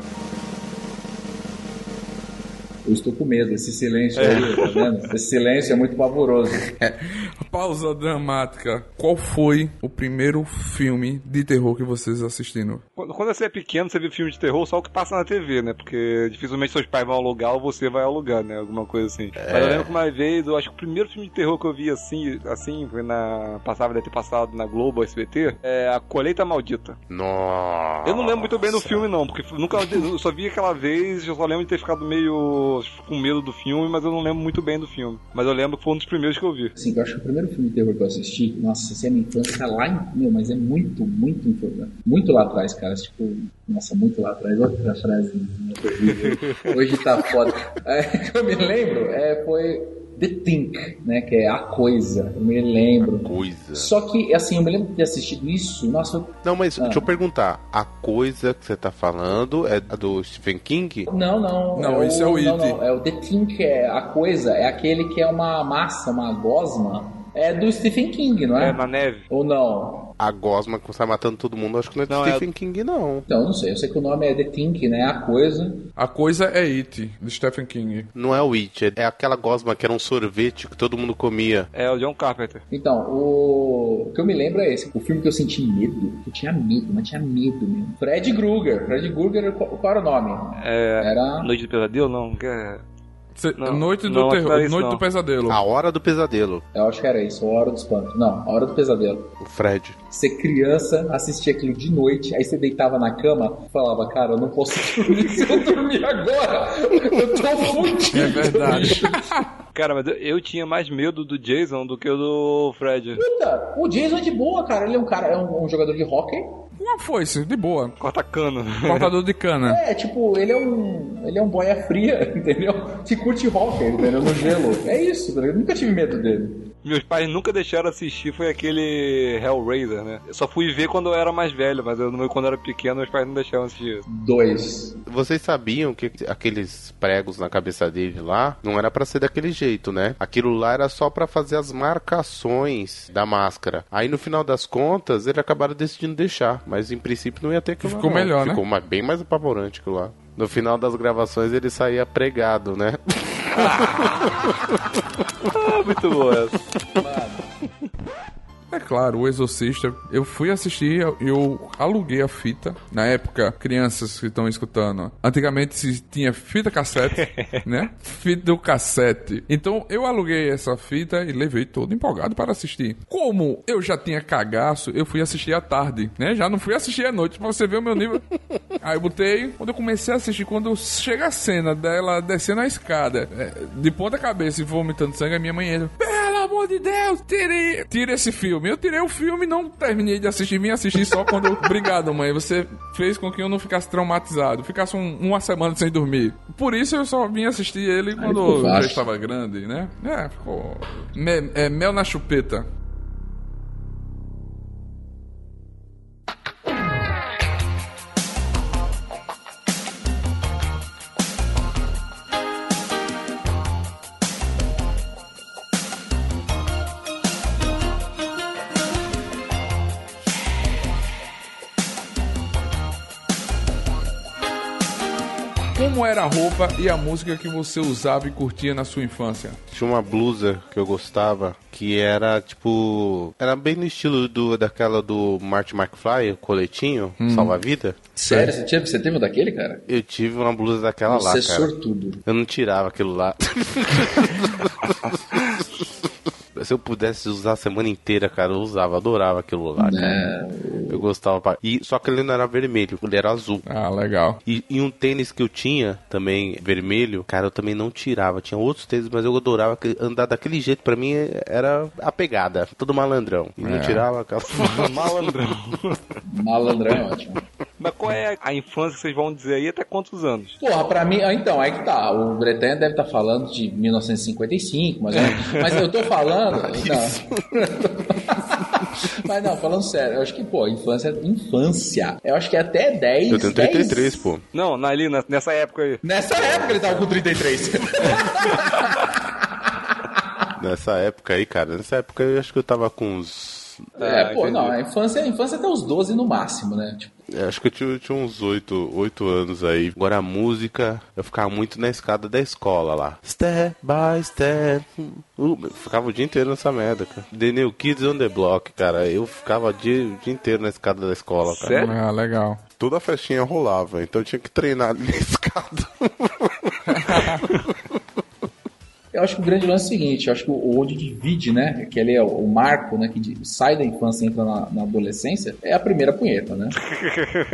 Eu estou com medo. Esse silêncio aí, tá vendo? Esse silêncio é muito pavoroso. Pausa dramática. Qual foi o primeiro filme de terror que vocês assistiram? Quando você é pequeno, você vê filme de terror só o que passa na TV, né? Porque dificilmente seus pais vão alugar ou você vai alugar, né? Alguma coisa assim. Mas eu lembro que uma vez, eu acho que o primeiro filme de terror que eu vi assim, assim, foi na. Passava, deve ter passado na Globo, SBT, é A Colheita Maldita. Nossa. Eu não lembro muito bem do filme, não, porque nunca eu só vi aquela vez, eu só lembro de ter ficado meio com medo do filme, mas eu não lembro muito bem do filme. Mas eu lembro que foi um dos primeiros que eu vi. Assim, eu acho que o primeiro filme de terror que eu assisti, nossa, essa é minha infância lá em. Meu, mas é muito, muito importante. Muito lá atrás, cara. Tipo, nossa, muito lá atrás. Outra frase. Hoje tá foda. É, eu me lembro é, foi The Think, né? Que é a coisa. Eu me lembro. Coisa. Só que, assim, eu me lembro de ter assistido isso. Nossa, eu- Não, mas Ah. deixa eu perguntar. A coisa que você tá falando é a do Stephen King? não, não. Não, esse é o não, It. não, é o The Think, é a coisa. É aquele que é uma massa, uma gosma. É do Stephen King, não é? É, na neve. Ou não? A gosma que sai matando todo mundo, acho que não é Não, de é- Stephen King, não. Então, não sei. Eu sei que o nome é The Thing, né? A coisa. A coisa é It, de Stephen King. Não é o It, é aquela gosma que era um sorvete que todo mundo comia. É o John Carpenter. Então, o... o que eu me lembro é esse. O filme que eu senti medo, que eu tinha medo, mas tinha medo mesmo. Fred Krueger. Fred Krueger, qual, qual era o nome? É. Era... Noite do Pesadelo? Não, que é. Cê- Não, noite do terror, isso, Noite não. do pesadelo. A Hora do Pesadelo, Eu acho que era isso, A Hora do Espanto. Não, A Hora do Pesadelo. o Fred. Você criança, assistia aquilo de noite, aí você deitava na cama e falava, cara, eu não posso dormir se eu dormir agora. Eu tô fudido. É verdade. Cara, mas eu, eu tinha mais medo do Jason do que o do Fred. Puta, o Jason é de boa, cara. Ele é um cara, é um, um jogador de hockey. Uma foice, de boa. Corta cano. Cortador de cana. É, tipo, ele é um. Ele é um boia fria, entendeu? Que curte hockey, entendeu? No gelo. É isso, tá ligado? Eu nunca tive medo dele. Meus pais nunca deixaram assistir, foi aquele Hellraiser, né? Eu só fui ver quando eu era mais velho, mas eu, quando eu era pequeno, meus pais não deixaram assistir. Dois. Vocês sabiam que aqueles pregos na cabeça dele lá não era pra ser daquele jeito, né? Aquilo lá era só pra fazer as marcações da máscara. Aí no final das contas, eles acabaram decidindo deixar, mas em princípio não ia ter aquilo lá, Ficou não. melhor, né? Ficou mais- bem mais apavorante aquilo lá. No final das gravações ele saía pregado, né? Ah, muito boa essa. É claro, o Exorcista. Eu fui assistir, eu aluguei a fita. Na época, crianças que estão escutando, antigamente se tinha fita cassete, né? Fita do cassete. Então eu aluguei essa fita e levei todo empolgado para assistir. Como eu já tinha cagaço, eu fui assistir à tarde, né? Já não fui assistir à noite, pra você ver o meu nível. Aí eu botei, quando eu comecei a assistir, quando chega a cena dela descendo a escada, é, de ponta cabeça e vomitando sangue, a minha mãe entra. Amor de Deus, tire, tire esse filme. Eu tirei o filme e não terminei de assistir, vim assistir só quando. Obrigado, mãe. Você fez com que eu não ficasse traumatizado, ficasse um- uma semana sem dormir. Por isso eu só vim assistir ele quando eu já estava grande, né? É, ficou. Me- é mel na chupeta. Era a roupa e a música que você usava e curtia na sua infância? Tinha uma blusa que eu gostava que era tipo. Era bem no estilo do, daquela do Marty McFly, o coletinho, salva-vida. Sério, você, tinha, você teve um daquele, cara? Eu tive uma blusa daquela lá, Você é cara. sortudo. Eu não tirava aquilo lá. Se eu pudesse usar a semana inteira, cara, eu usava, adorava aquilo lá, cara. Eu gostava. pra- E, só que ele não era vermelho, ele era azul. Ah, legal. E, e um tênis que eu tinha, também vermelho, cara, eu também não tirava. Tinha outros tênis, mas eu adorava que- andar daquele jeito. Pra mim era a pegada, todo malandrão. E não É. tirava aquela. Malandrão. Malandrão é ótimo. Mas qual é a infância que vocês vão dizer aí até quantos anos? Porra, pra mim, ah, então, aí que tá. O Bretanha deve estar falando de 1955, mas, mas eu tô falando. Não. mas não, falando sério, eu acho que, pô, infância. Infância. Eu acho que é até 10. Eu tenho 33, 10. pô. Não, na- ali, nessa época aí. Nessa época ele tava com 33. Nessa época aí, cara, nessa época eu acho que eu tava com uns. É, Ah, pô, entendi. não, a infância, a infância até os 12 no máximo, né? Tipo, eu Acho que eu tinha, tinha uns 8, 8 anos aí. Agora a música, eu ficava muito na escada da escola lá. Step by step. Uh, eu ficava o dia inteiro nessa merda, cara. The New Kids on the Block, cara. Eu ficava o dia, o dia inteiro na escada da escola, cara. Sério? Ah, legal. Toda a festinha rolava, então eu tinha que treinar ali na escada. Eu acho que o grande lance é o seguinte, eu acho que o onde divide, né, que ele é o, o marco, né, que sai da infância e entra na, na adolescência, é a primeira punheta, né?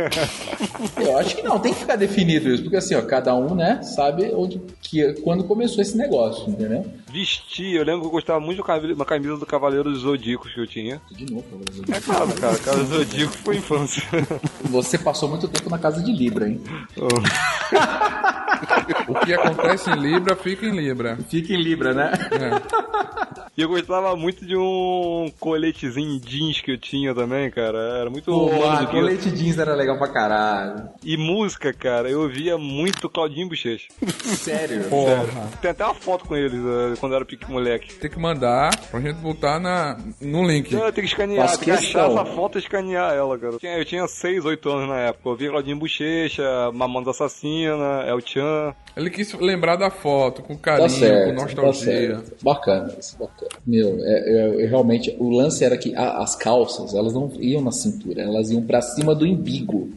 eu acho que não, tem que ficar definido isso, porque assim, ó, cada um, né, sabe onde, que, quando começou esse negócio, entendeu? Vestir, eu lembro que eu gostava muito de uma camisa- do Cavaleiro dos Zodíacos que eu tinha. De novo, Brasil. É claro, cara, Cavaleiro dos Zodíacos foi infância. Você passou muito tempo na casa de Libra, hein? O que acontece em Libra, fica em Libra. Fica em Libra, né? É. E eu gostava muito de um coletezinho jeans que eu tinha também, cara. Era muito Pô, mano a do que- colete jeans era legal pra caralho. E música, cara, eu ouvia muito Claudinho Bochecha. Sério? Porra. Tem até uma foto com eles eh, quando eu era pique moleque. Tem que mandar pra gente botar na, no link. Não, eu tenho que escanear, Faço tem que achar essa foto e escanear ela, cara. Eu tinha, eu tinha 6, 8 anos na época. Eu via Claudinho Bochecha, Mamonas Assassina, El Chan. Ele quis lembrar da foto, com Tá carinho, certo, com tá nostalgia. certo. Bacana, isso bacana. Meu, é, é, é, realmente, o lance era que a- as calças, elas não iam na cintura, elas iam pra cima do embigo.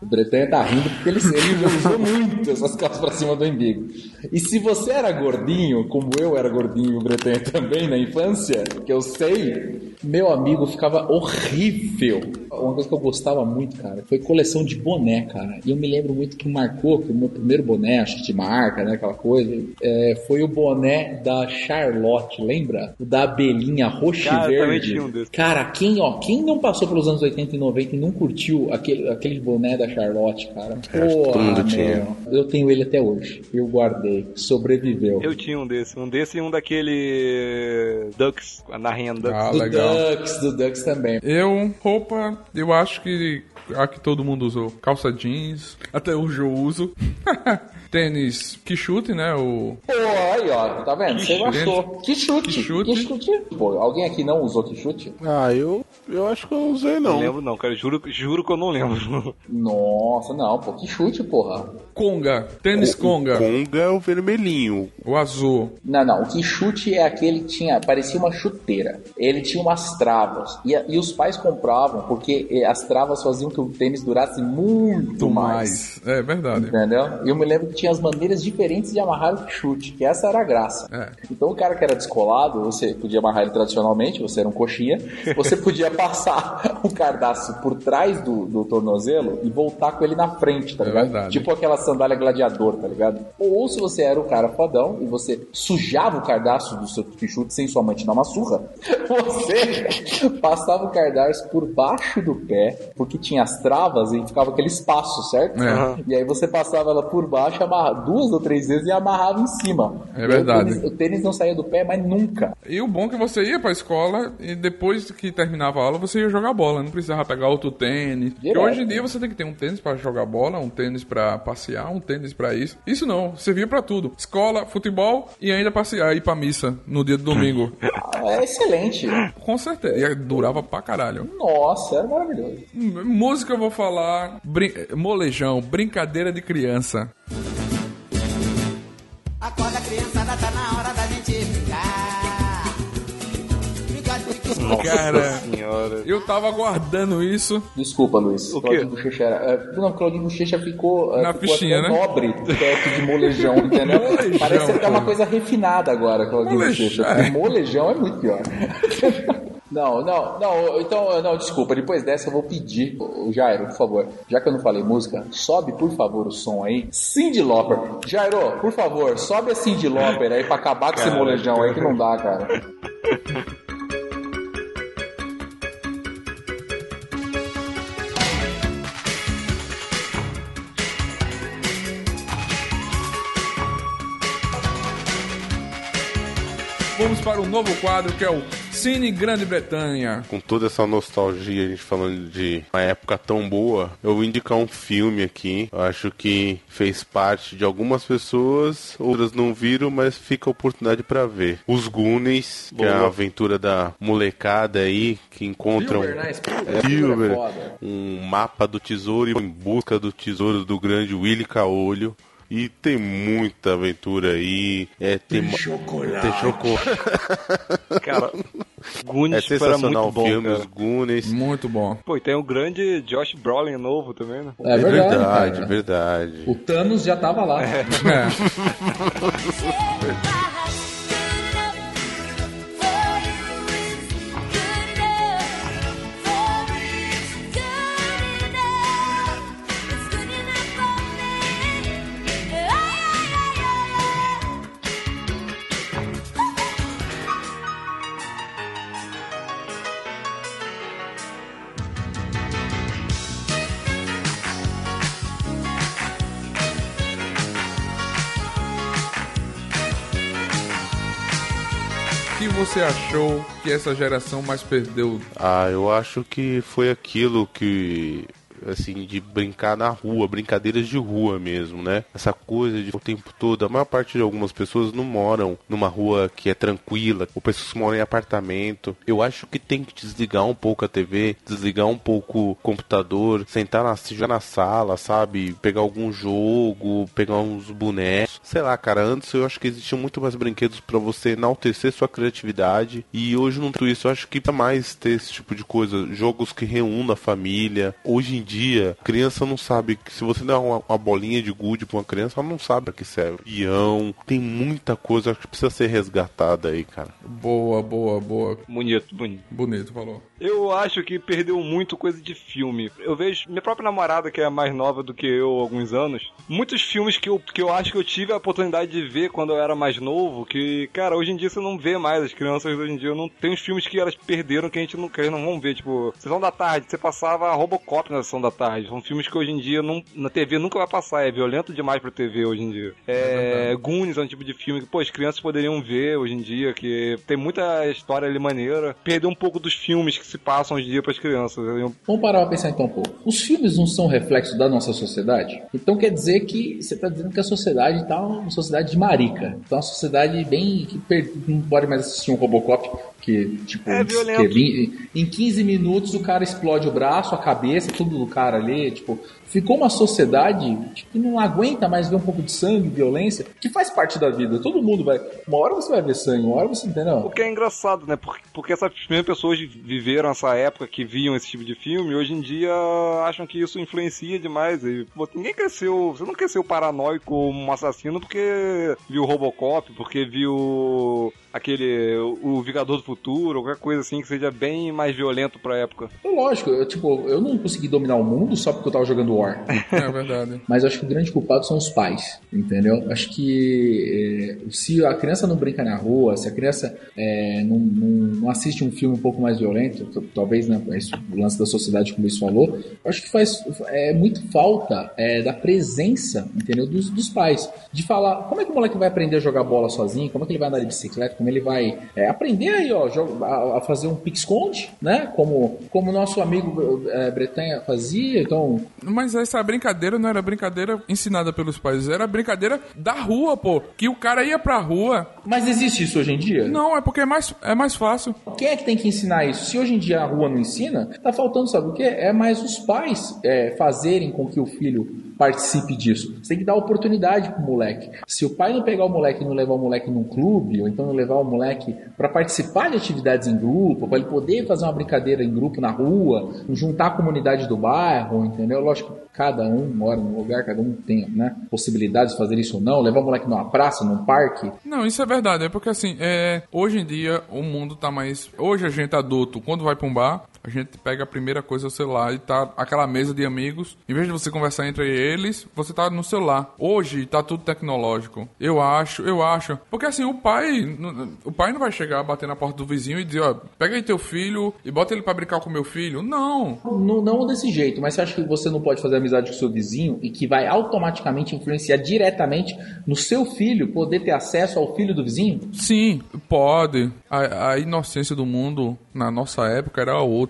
O Bretanha tá rindo porque ele, ele usou muito essas calças pra cima do embigo. E se você era gordinho, como eu era gordinho e o Bretanha também na infância, que eu sei, meu amigo ficava horrível. Uma coisa que eu gostava muito, cara, foi coleção de boné, cara. E eu me lembro muito que marcou, que o meu primeiro boné, acho que de marca, né, aquela coisa, é, foi o boné da Charlotte, lembra? O da abelhinha roxa e Cara, também verde. um. Cara, quem, ó, quem não passou pelos anos 80 e 90 e não curtiu aquele, aquele boné da Charlotte, cara? É, acho que todo mundo tinha. Eu tenho ele até hoje. Eu guardei. Sobreviveu. Eu tinha um desse. Um desse e um daquele Ducks, a narrinha Ducks. Ah, legal. Ducks, do Ducks também. Eu, roupa, eu acho que a que todo mundo usou. Calça jeans, até hoje eu uso. Tênis que chute, né? O Pô, aí, ó, tá vendo? Você gostou. Que chute. Que chute. Que chute. Pô, alguém aqui não usou que chute? Ah, eu, eu acho que eu não usei Não não. lembro não, cara. Juro, juro que eu não lembro. Nossa, não, pô, que chute, porra. Conga, tênis Conga, Conga é o vermelhinho. o azul. Não, não, o que chute é aquele que tinha, parecia uma chuteira. Ele tinha umas travas. E, e os pais compravam porque eh, as travas faziam que o tênis durasse muito mais. mais. É verdade. Entendeu? E eu me lembro que tinha as maneiras diferentes de amarrar o chute, que essa era a graça. É. Então o cara que era descolado, você podia amarrar ele tradicionalmente, você era um coxinha, você podia passar o cardaço por trás do, do tornozelo e voltar com ele na frente, tá É ligado? verdade. Tipo aquela sandália gladiador, tá ligado? Ou se você era o cara fodão e você sujava o cardaço do seu chute sem sua mãe te dar uma surra, você passava o cardaço por baixo do pé, porque tinha as travas e ficava aquele espaço, certo? É. E aí você passava ela por baixo, amarra duas ou três vezes e amarrava em cima. É verdade. O tênis, o tênis não saía do pé, mas nunca. E o bom é que você ia pra escola e depois que terminava a aula você ia jogar bola, não precisava pegar outro tênis. Porque Direto. hoje em dia você tem que ter um tênis pra jogar bola, um tênis pra passear, um tênis pra isso. Isso não, servia pra tudo. Escola, futebol e ainda passear, ir pra missa no dia do domingo. Ah, É excelente. Com certeza. E durava pra caralho. Nossa, era maravilhoso. Música eu vou falar. brin- Molejão, brincadeira de criança. Acorda, criançada, tá na hora da gente. Pique Cara, Senhora. eu tava aguardando isso. Desculpa, Luiz. O Claudinho? Bochecha era. é, não, Claudinho Bochecha ficou. é, Na ficou fichinha, até né? nobre perto de molejão, entendeu? Molejão, Parece até uma pô. coisa refinada agora, Claudinho Bochecha. é. Molejão é muito pior. Não, não, não, então, não, desculpa, depois dessa eu vou pedir, o Jairo, por favor, já que eu não falei música, sobe, por favor, o som aí. Cindy Lauper. Jairo, por favor, sobe a Cindy Lauper aí pra acabar com esse molejão aí que não dá, cara. para um novo quadro que é o Cine Grande Bretanha. Com toda essa nostalgia, a gente falando de uma época tão boa, eu vou indicar um filme aqui. Eu acho que fez parte de algumas pessoas, outras não viram, mas fica a oportunidade pra ver. Os Goonies, que é a Boa. aventura da molecada aí, que encontram Silver, né? É, Silver, um mapa do tesouro e em busca do tesouro do grande Willy Caolho. E tem muita aventura aí. É, tem, ma- Chocolate. tem chocolate. Cara, É Goonies sensacional muito o bom, filme, cara. os Goonies. Muito bom. Pô, e tem o grande Josh Brolin novo também, né? É verdade. verdade, verdade. O Thanos já tava lá. É. você achou que essa geração mais perdeu? Ah, eu acho que foi aquilo que assim, de brincar na rua, brincadeiras de rua mesmo, né? Essa coisa de o tempo todo, a maior parte de algumas pessoas não moram numa rua que é tranquila, ou pessoas que moram em apartamento. Eu acho que tem que desligar um pouco a TV, desligar um pouco o computador, sentar na, jogar na sala, sabe? Pegar algum jogo, pegar uns bonecos. Sei lá, cara, antes eu acho que existiam muito mais brinquedos para você enaltecer sua criatividade. E hoje não tem isso. Eu acho que pra mais ter esse tipo de coisa, jogos que reúnam a família. Hoje em dia, criança não sabe que se você der uma, uma bolinha de gude pra uma criança, ela não sabe pra que serve. Peão, tem muita coisa que precisa ser resgatada aí, cara. Boa, boa, boa. Bonito, bonito. Bonito, falou. Eu acho que perdeu muito coisa de filme. Eu vejo minha própria namorada, que é mais nova do que eu há alguns anos, muitos filmes que eu, que eu acho que eu tive a oportunidade de ver quando eu era mais novo, que, cara, hoje em dia você não vê mais. As crianças hoje em dia não tem uns filmes que elas perderam que a gente não, que elas não vão ver. Tipo, Sessão da Tarde, você passava Robocop na Sessão da Tarde. São filmes que hoje em dia não, na TV nunca vai passar. É violento demais pra TV hoje em dia. É, Goonies é um tipo de filme que, pô, as crianças poderiam ver hoje em dia, que tem muita história ali maneira. Perdeu um pouco dos filmes que se passam hoje em dia pras crianças. Vamos parar pra pensar então um pouco. Os filmes não são reflexo da nossa sociedade? Então quer dizer que você está dizendo que a sociedade tá uma sociedade de marica. Então uma sociedade bem que per- não pode mais assistir um Robocop que tipo É que violento. em 15 minutos o cara explode o braço, a cabeça, tudo do cara ali, tipo, ficou uma sociedade que não aguenta mais ver um pouco de sangue, violência, que faz parte da vida. Todo mundo vai, uma hora você vai ver sangue, uma hora você O entendeu? que é engraçado, né? Porque, porque essas mesmas pessoas viveram essa época que viam esse tipo de filme, e hoje em dia acham que isso influencia demais. E, pô, ninguém cresceu. Você não cresceu paranoico como um assassino porque viu Robocop, porque viu aquele. O Vingador do Futuro, qualquer coisa assim que seja bem mais violento pra época. É lógico, eu, tipo, eu não consegui dominar o mundo só porque eu tava jogando War. É verdade. Mas acho que o grande culpado são os pais, entendeu? Acho que eh, se a criança não brinca na rua, se a criança eh, não, não- não assiste um filme um pouco mais violento, talvez né, isso, o lance da sociedade, como isso falou, acho que faz é, muito falta eh, da presença, entendeu? Dos, dos pais. De falar como é que o moleque vai aprender a jogar bola sozinho, como é que ele vai andar de bicicleta, como ele vai eh, aprender aí, ó, jo- a, fazer um pique-esconde, né? Como como o nosso amigo eh, Bretanha fazia, então Mas essa brincadeira não era brincadeira ensinada pelos pais, era brincadeira da rua, pô. Que o cara ia pra rua. Mas existe isso hoje em dia? Não, é porque é mais, é mais fácil. Quem é que tem que ensinar isso? Se hoje em dia a rua não ensina, tá faltando, sabe o quê? É mais os pais é, fazerem com que o filho participe disso. Você tem que dar oportunidade pro moleque. Se o pai não pegar o moleque e não levar o moleque num clube, ou então não levar o moleque para participar de atividades em grupo, para ele poder fazer uma brincadeira em grupo na rua, juntar a comunidade do bairro, entendeu? Lógico que cada um mora num lugar, cada um tem né, possibilidades de fazer isso ou não, levar o moleque numa praça, num parque, Não, isso é verdade. É porque assim, é, hoje em dia o mundo tá mais. Hoje a gente adulto, quando vai pra um bar, a gente pega a primeira coisa o celular e tá aquela mesa de amigos. Em vez de você conversar entre eles, você tá no celular. Hoje tá tudo tecnológico. Eu acho, eu acho. Porque assim, o pai. O pai não vai chegar, bater na porta do vizinho e dizer, ó, pega aí teu filho e bota ele pra brincar com meu filho. Não. Não, não desse jeito, mas você acha que você não pode fazer amizade com seu vizinho e que vai automaticamente influenciar diretamente no seu filho poder ter acesso ao filho do vizinho? Sim, pode. A, a inocência do mundo na nossa época era outra.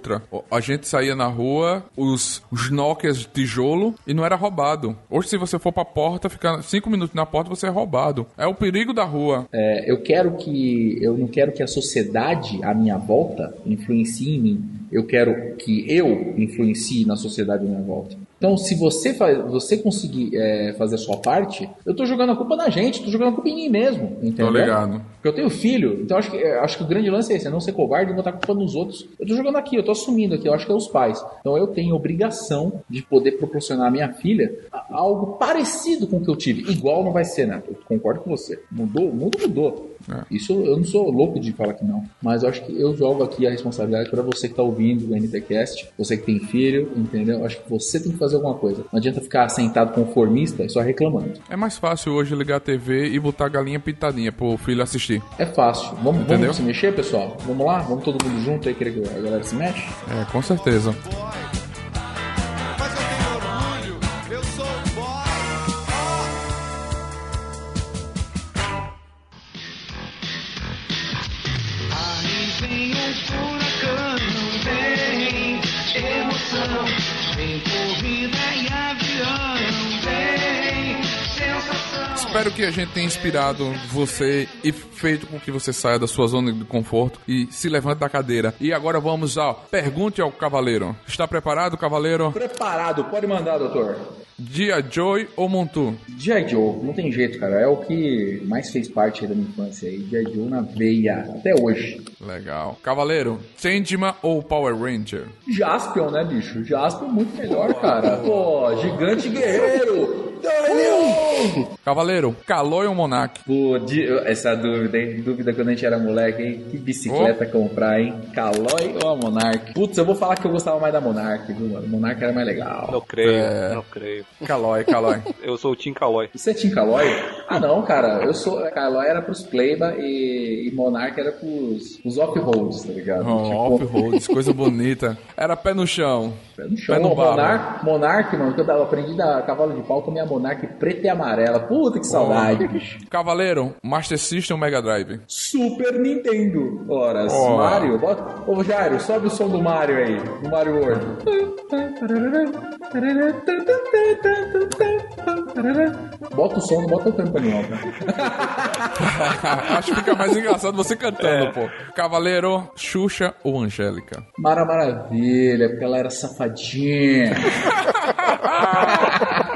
A gente saía na rua, os, os Nokias de tijolo e não era roubado. Hoje, se você for pra porta, ficar cinco minutos na porta, você é roubado. É o perigo da rua. É, eu quero que. Eu não quero que a sociedade à minha volta influencie em mim. Eu quero que eu influencie na sociedade à minha volta. Então, se você, faz, você conseguir é, fazer a sua parte, eu tô jogando a culpa na gente, tô jogando a culpa em mim mesmo. Entendeu? Tô ligado. Porque eu tenho filho, então acho que, é, acho que o grande lance é esse, é não ser covarde e botar a culpa nos outros. Eu tô jogando aqui, eu tô assumindo aqui, eu acho que é os pais. Então eu tenho obrigação de poder proporcionar à minha filha algo parecido com o que eu tive. Igual não vai ser, né? Eu concordo com você. Mudou, o mundo mudou. É. Isso eu não sou louco de falar que não. Mas eu acho que eu jogo aqui a responsabilidade para você que tá ouvindo o NTCast, você que tem filho, entendeu? Eu acho que você tem que fazer alguma coisa. Não adianta ficar sentado conformista e só reclamando. É mais fácil hoje ligar a TV e botar a galinha pitadinha pro filho assistir. É fácil. Vamos, Entendeu? vamos se mexer, pessoal? Vamos lá? Vamos todo mundo junto aí querer que a galera se mexe? É, com certeza. Mas Espero que a gente tenha inspirado você e feito com que você saia da sua zona de conforto e se levante da cadeira. E agora vamos ao Pergunte ao Cavaleiro. Está preparado, Cavaleiro? Preparado, pode mandar, doutor. Dia Joy ou Montu? G.I. Joe, não tem jeito, cara. É o que mais fez parte da minha infância aí. G.I. Joe na veia, até hoje. Legal. Cavaleiro, Sandman ou Power Ranger? Jaspion, né, bicho? Jaspion muito melhor, cara. Pô, gigante guerreiro. Cavaleiro, Calói ou Monark? Pô, essa dúvida, hein? Dúvida quando a gente era moleque, hein? Que bicicleta comprar, hein? Calói ou a Monark? Putz, eu vou falar que eu gostava mais da Monark, viu, mano? Monark era mais legal. Não creio, É. não creio. Calói, Calói. Eu sou o Tim Calói. Você é Team Calói? Ah, não, cara. Eu sou. Calói era pros Playba e, e Monark era pros, pros off-roads, tá ligado? Oh, Off-roads, coisa bonita. Era pé no chão. Pé no chão. Pé no barro. Monark, Monark, mano, que eu tava- aprendi da cavalo de pau com a minha Monark preta e amarela. Puta que saudade, bicho. Cavaleiro, Master System ou Mega Drive? Super Nintendo. Horas. Ó. Mario, bota. Ô Jairo, sobe o som do Mario aí, do Mario World. Bota o som, não bota o tempo ó. Acho que fica mais engraçado você cantando, pô. Cavaleiro, Xuxa ou Angélica? Mara Maravilha, porque ela era safadinha.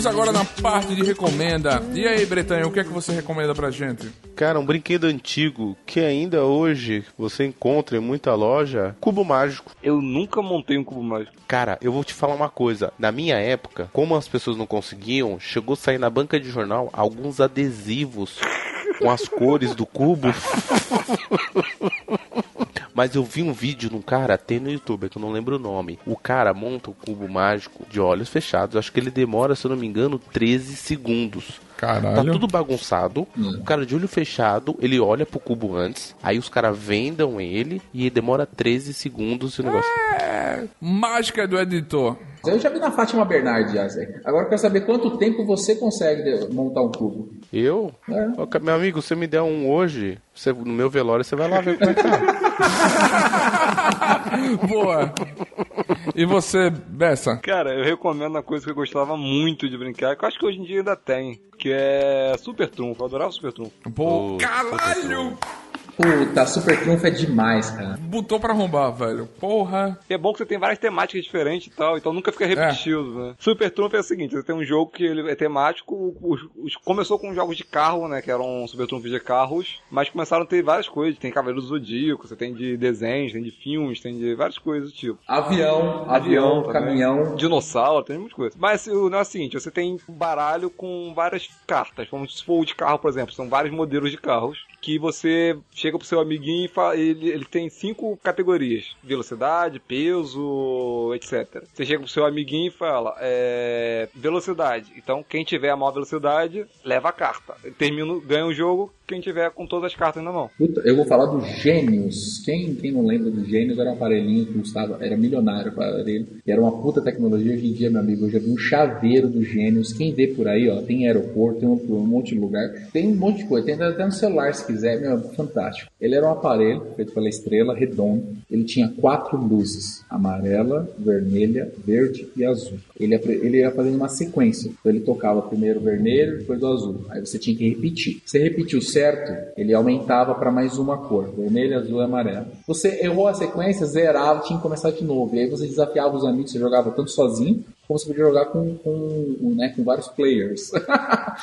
Chegamos agora na parte de recomenda. E aí, Bretanha, o que é que você recomenda pra gente? Cara, um brinquedo antigo que ainda hoje você encontra em muita loja, cubo mágico. Eu nunca montei um cubo mágico. Cara, eu vou te falar uma coisa. Na minha época, como as pessoas não conseguiam, chegou a sair na banca de jornal alguns adesivos com as cores do cubo. Mas eu vi um vídeo de um cara, tem no YouTube, que eu não lembro o nome. O cara monta o cubo mágico de olhos fechados. Acho que ele demora, se eu não me engano, 13 segundos. Tá Caralho. tudo bagunçado. O cara de olho fechado, ele olha pro cubo antes. Aí os caras vendam ele e demora 13 segundos e o negócio. É, mágica do editor. Eu já vi na Fátima Bernardes já, Zé. Agora eu quero saber quanto tempo você consegue montar um cubo. Eu? É. Meu amigo, você me der um hoje, você- no meu velório, você vai lá ver como é que tá. Boa. E você, Bessa? Cara, eu recomendo uma coisa que eu gostava muito de brincar, que eu acho que hoje em dia ainda tem, que é Super Trunfo. Eu adorava Super Trunfo. Pô, Ô, caralho! Puta, Super Trunfo é demais, cara. Botou pra arrombar, velho. Porra. E é bom que você tem várias temáticas diferentes e tal, então nunca fica repetitivo, né? Super Trunfo é o seguinte, você tem um jogo que ele é temático, os- os- começou com jogos de carro, né, que eram Super Trunfo de carros, mas começaram a ter várias coisas, tem Cavaleiro do Zodíaco, você tem de desenhos, tem de filmes, tem de várias coisas do tipo. Avião, avião, também. caminhão. Dinossauro, tem muitas coisas. Mas o negócio é o seguinte, você tem um baralho com várias cartas. Vamos se for o de carro, por exemplo, são vários modelos de carros. Que você chega pro seu amiguinho e fala, ele, ele tem cinco categorias: velocidade, peso, etc. Você chega pro seu amiguinho e fala: é, velocidade. Então, quem tiver a maior velocidade, leva a carta. Termina, ganha o jogo, quem tiver com todas as cartas na mão. Puta, eu vou falar do Gênios. Quem, quem não lembra do Gênios era um aparelhinho que custava, era milionário o aparelho. E era uma puta tecnologia. Hoje em dia, meu amigo, eu já vi um chaveiro do Gênios. Quem vê por aí, ó, tem aeroporto, tem um, um monte de lugar, tem um monte de coisa. Tem até no celular se quiser, meu, fantástico. Ele era um aparelho feito pela estrela, redondo. Ele tinha quatro luzes: amarela, vermelha, verde e azul. Ele ia, ele ia fazendo uma sequência. Então ele tocava primeiro o vermelho, depois o azul. Aí você tinha que repetir. Você repetiu certo, ele aumentava para mais uma cor: vermelho, azul e amarelo. Você errou a sequência, zerava, tinha que começar de novo. E aí você desafiava os amigos, você jogava tanto sozinho, como você podia jogar com, com, né, com vários players.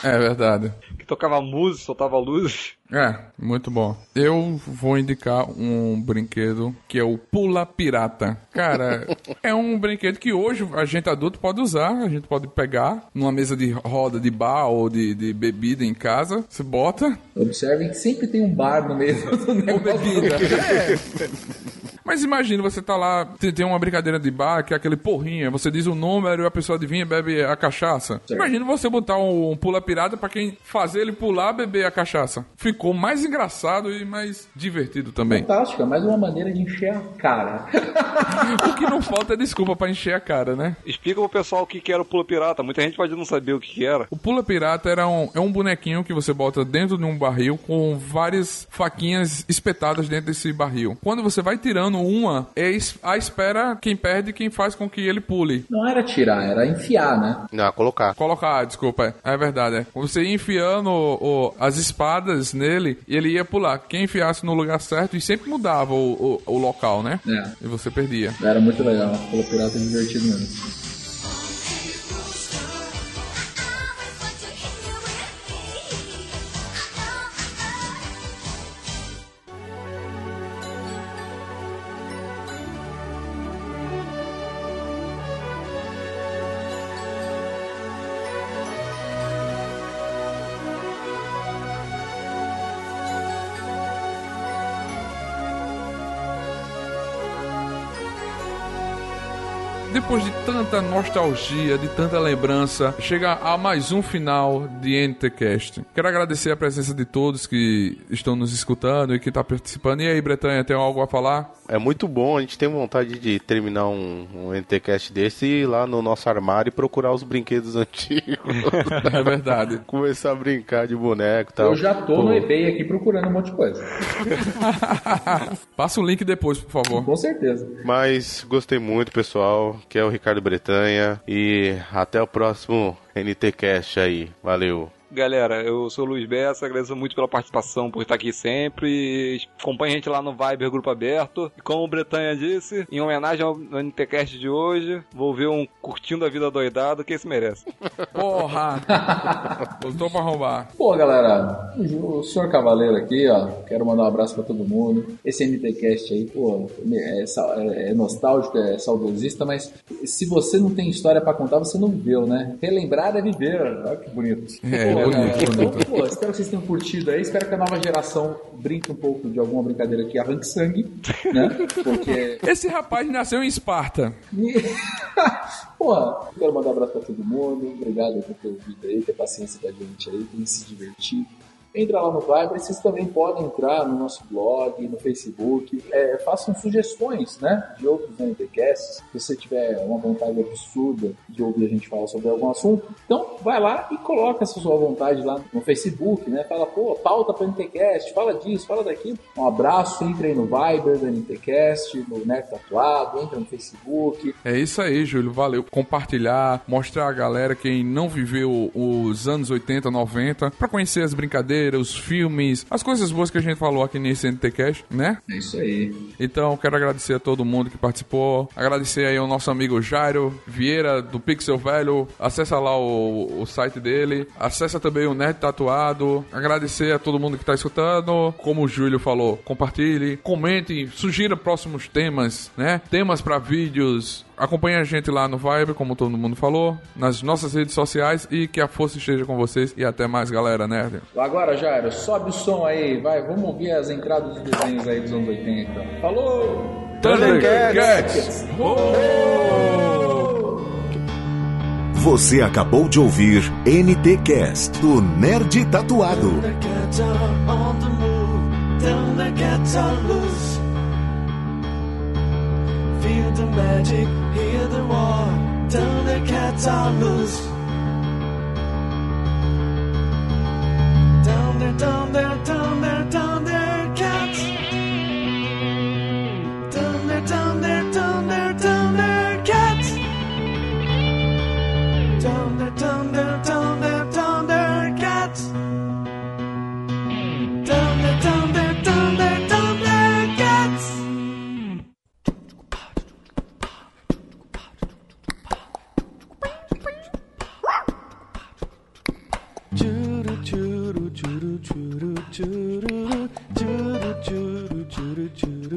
É verdade. Que tocava música, soltava luzes. É, muito bom. Eu vou indicar um brinquedo que é o Pula Pirata. Cara, é um brinquedo que hoje a gente adulto pode usar. A gente pode pegar numa mesa de roda de bar ou de, de bebida em casa. Você bota Observem que sempre tem um bar no meio do ou negócio. bebida. É. Mas imagina, você tá lá, tem, tem uma brincadeira de bar, que é aquele porrinha, você diz o número e a pessoa adivinha e bebe a cachaça. Imagina você botar um, um pula pirata pra quem fazer ele pular, beber a cachaça. Ficou mais engraçado e mais divertido também. Fantástico, é mais uma maneira de encher a cara. o que não falta é desculpa pra encher a cara, né? Explica pro pessoal o que que era o Pulo Pirata. Muita gente pode não saber o que que era. O Pula Pirata era um, é um bonequinho que você bota dentro de um barril com várias faquinhas espetadas dentro desse barril. Quando você vai tirando uma, é a espera quem perde quem faz com que ele pule. Não era tirar, era enfiar, né? Não, colocar. Colocar, desculpa, é, é verdade. É. Você ia enfiando o- o- as espadas nele e ele ia pular. Quem enfiasse no lugar certo e sempre mudava o, o- o local, né? É. E você perdia. Era muito legal. Pelo pirata é divertido mesmo. Depois de tanta nostalgia, de tanta lembrança, chega a mais um final de NTCast. Quero agradecer a presença de todos que estão nos escutando e que estão participando. E aí, Bretanha, tem algo a falar? É muito bom, a gente tem vontade de terminar um, um NTCast desse e ir lá no nosso armário e procurar os brinquedos antigos. É verdade. Começar a brincar de boneco e tal. Eu já tô Pô, no eBay aqui procurando um monte de coisa. Passa o link depois, por favor. Com certeza. Mas gostei muito, pessoal. Que é o Ricardo Bretanha. E até o próximo NTCast aí. Valeu. Galera, eu sou o Luiz Bessa, agradeço muito pela participação, por estar aqui sempre. Acompanhe a gente lá no Viber Grupo Aberto. E como o Bretanha disse, em homenagem ao NTCast de hoje, vou ver um Curtindo a Vida Doidado, que esse merece. Porra! Voltou pra roubar. Pô, galera, o senhor Cavaleiro aqui, ó, quero mandar um abraço pra todo mundo. Esse NTCast aí, pô, é, sa- é nostálgico, é saudosista, mas se você não tem história pra contar, você não viveu, né? Relembrar é viver, olha que bonito. É, bonito, cara, bonito. Pô, espero que vocês tenham curtido aí, espero que a nova geração brinque um pouco de alguma brincadeira que arranque sangue, né? Porque Esse rapaz nasceu em Esparta. Porra, quero mandar um abraço pra todo mundo. Obrigado por ter ouvido aí, ter paciência com a gente aí, ter se divertido. Entra lá no Viber, vocês também podem entrar no nosso blog, no Facebook. É, façam sugestões, né, de outros NTCasts. Se você tiver uma vontade absurda de ouvir a gente falar sobre algum assunto, então vai lá e coloca essa sua vontade lá no Facebook, né? Fala, pô, pauta para NTCast, fala disso, fala daquilo. Um abraço, entre aí no Viber do NTCast, no Nerd Tatuado, entra no Facebook, É isso aí, Júlio. Valeu. Compartilhar, mostrar a galera quem não viveu os anos 80, 90, pra conhecer as brincadeiras, os filmes, as coisas boas que a gente falou aqui nesse NTCast, né? É isso aí. Então, quero agradecer a todo mundo que participou. Agradecer aí ao nosso amigo Jairo Vieira, do Pixel Velho. Acessa lá o, o site dele. Acessa também o Nerd Tatuado. Agradecer a todo mundo que tá escutando. Como o Júlio falou, compartilhe, comente, sugira próximos temas, né? Temas pra vídeos. Acompanhe a gente lá no Vibe, como todo mundo falou, nas nossas redes sociais e que a força esteja com vocês. E até mais, galera nerd. Agora, Jairo, sobe o som aí, vai, vamos ouvir as entradas de desenhos aí dos anos 80. Falou! Thundercats! Você acabou de ouvir NT Cast do Nerd Tatuado. Thundercats are on the move. Thundercats are loose. Feel the magic, hear the war. Thundercats are loose. Down there, down there, down there, down there, choo choo choo choo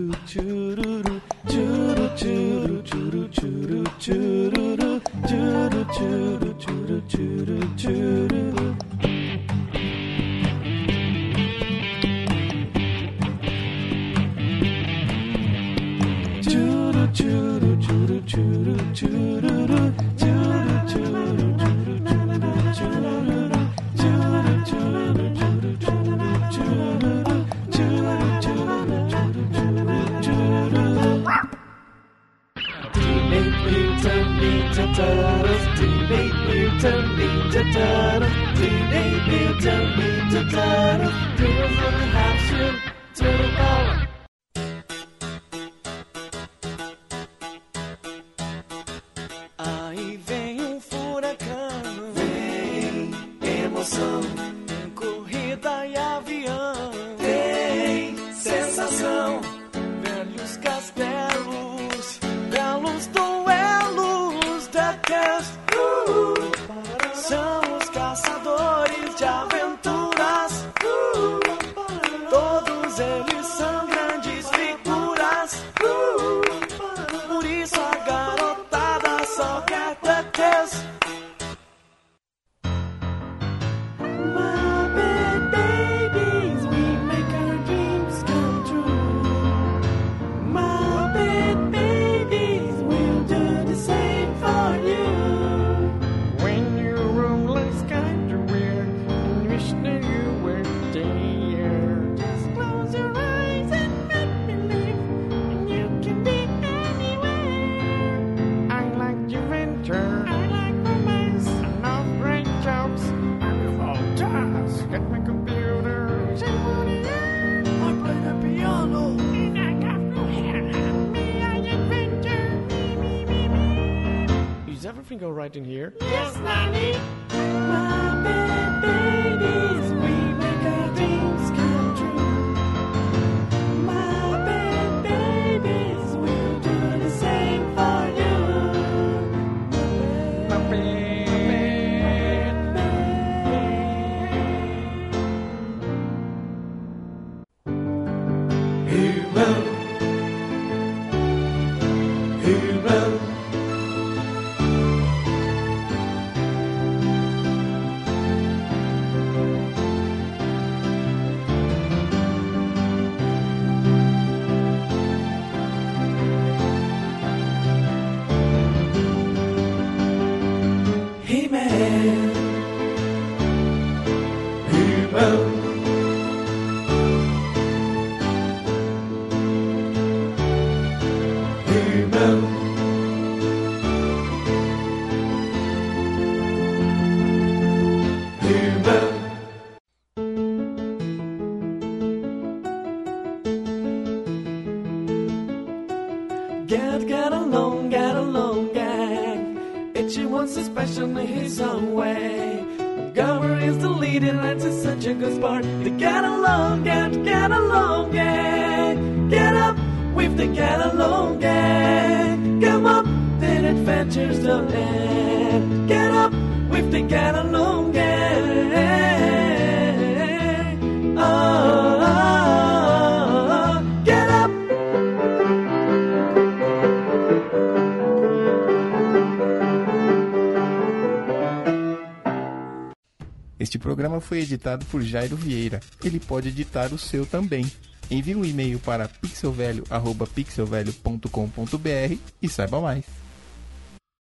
some way. Montgomery's the lead and Lance such a good sport. The guy foi editado por Jairo Vieira. Ele pode editar o seu também. Envie um e-mail para pixelvelho@pixelvelho.com.br e saiba mais.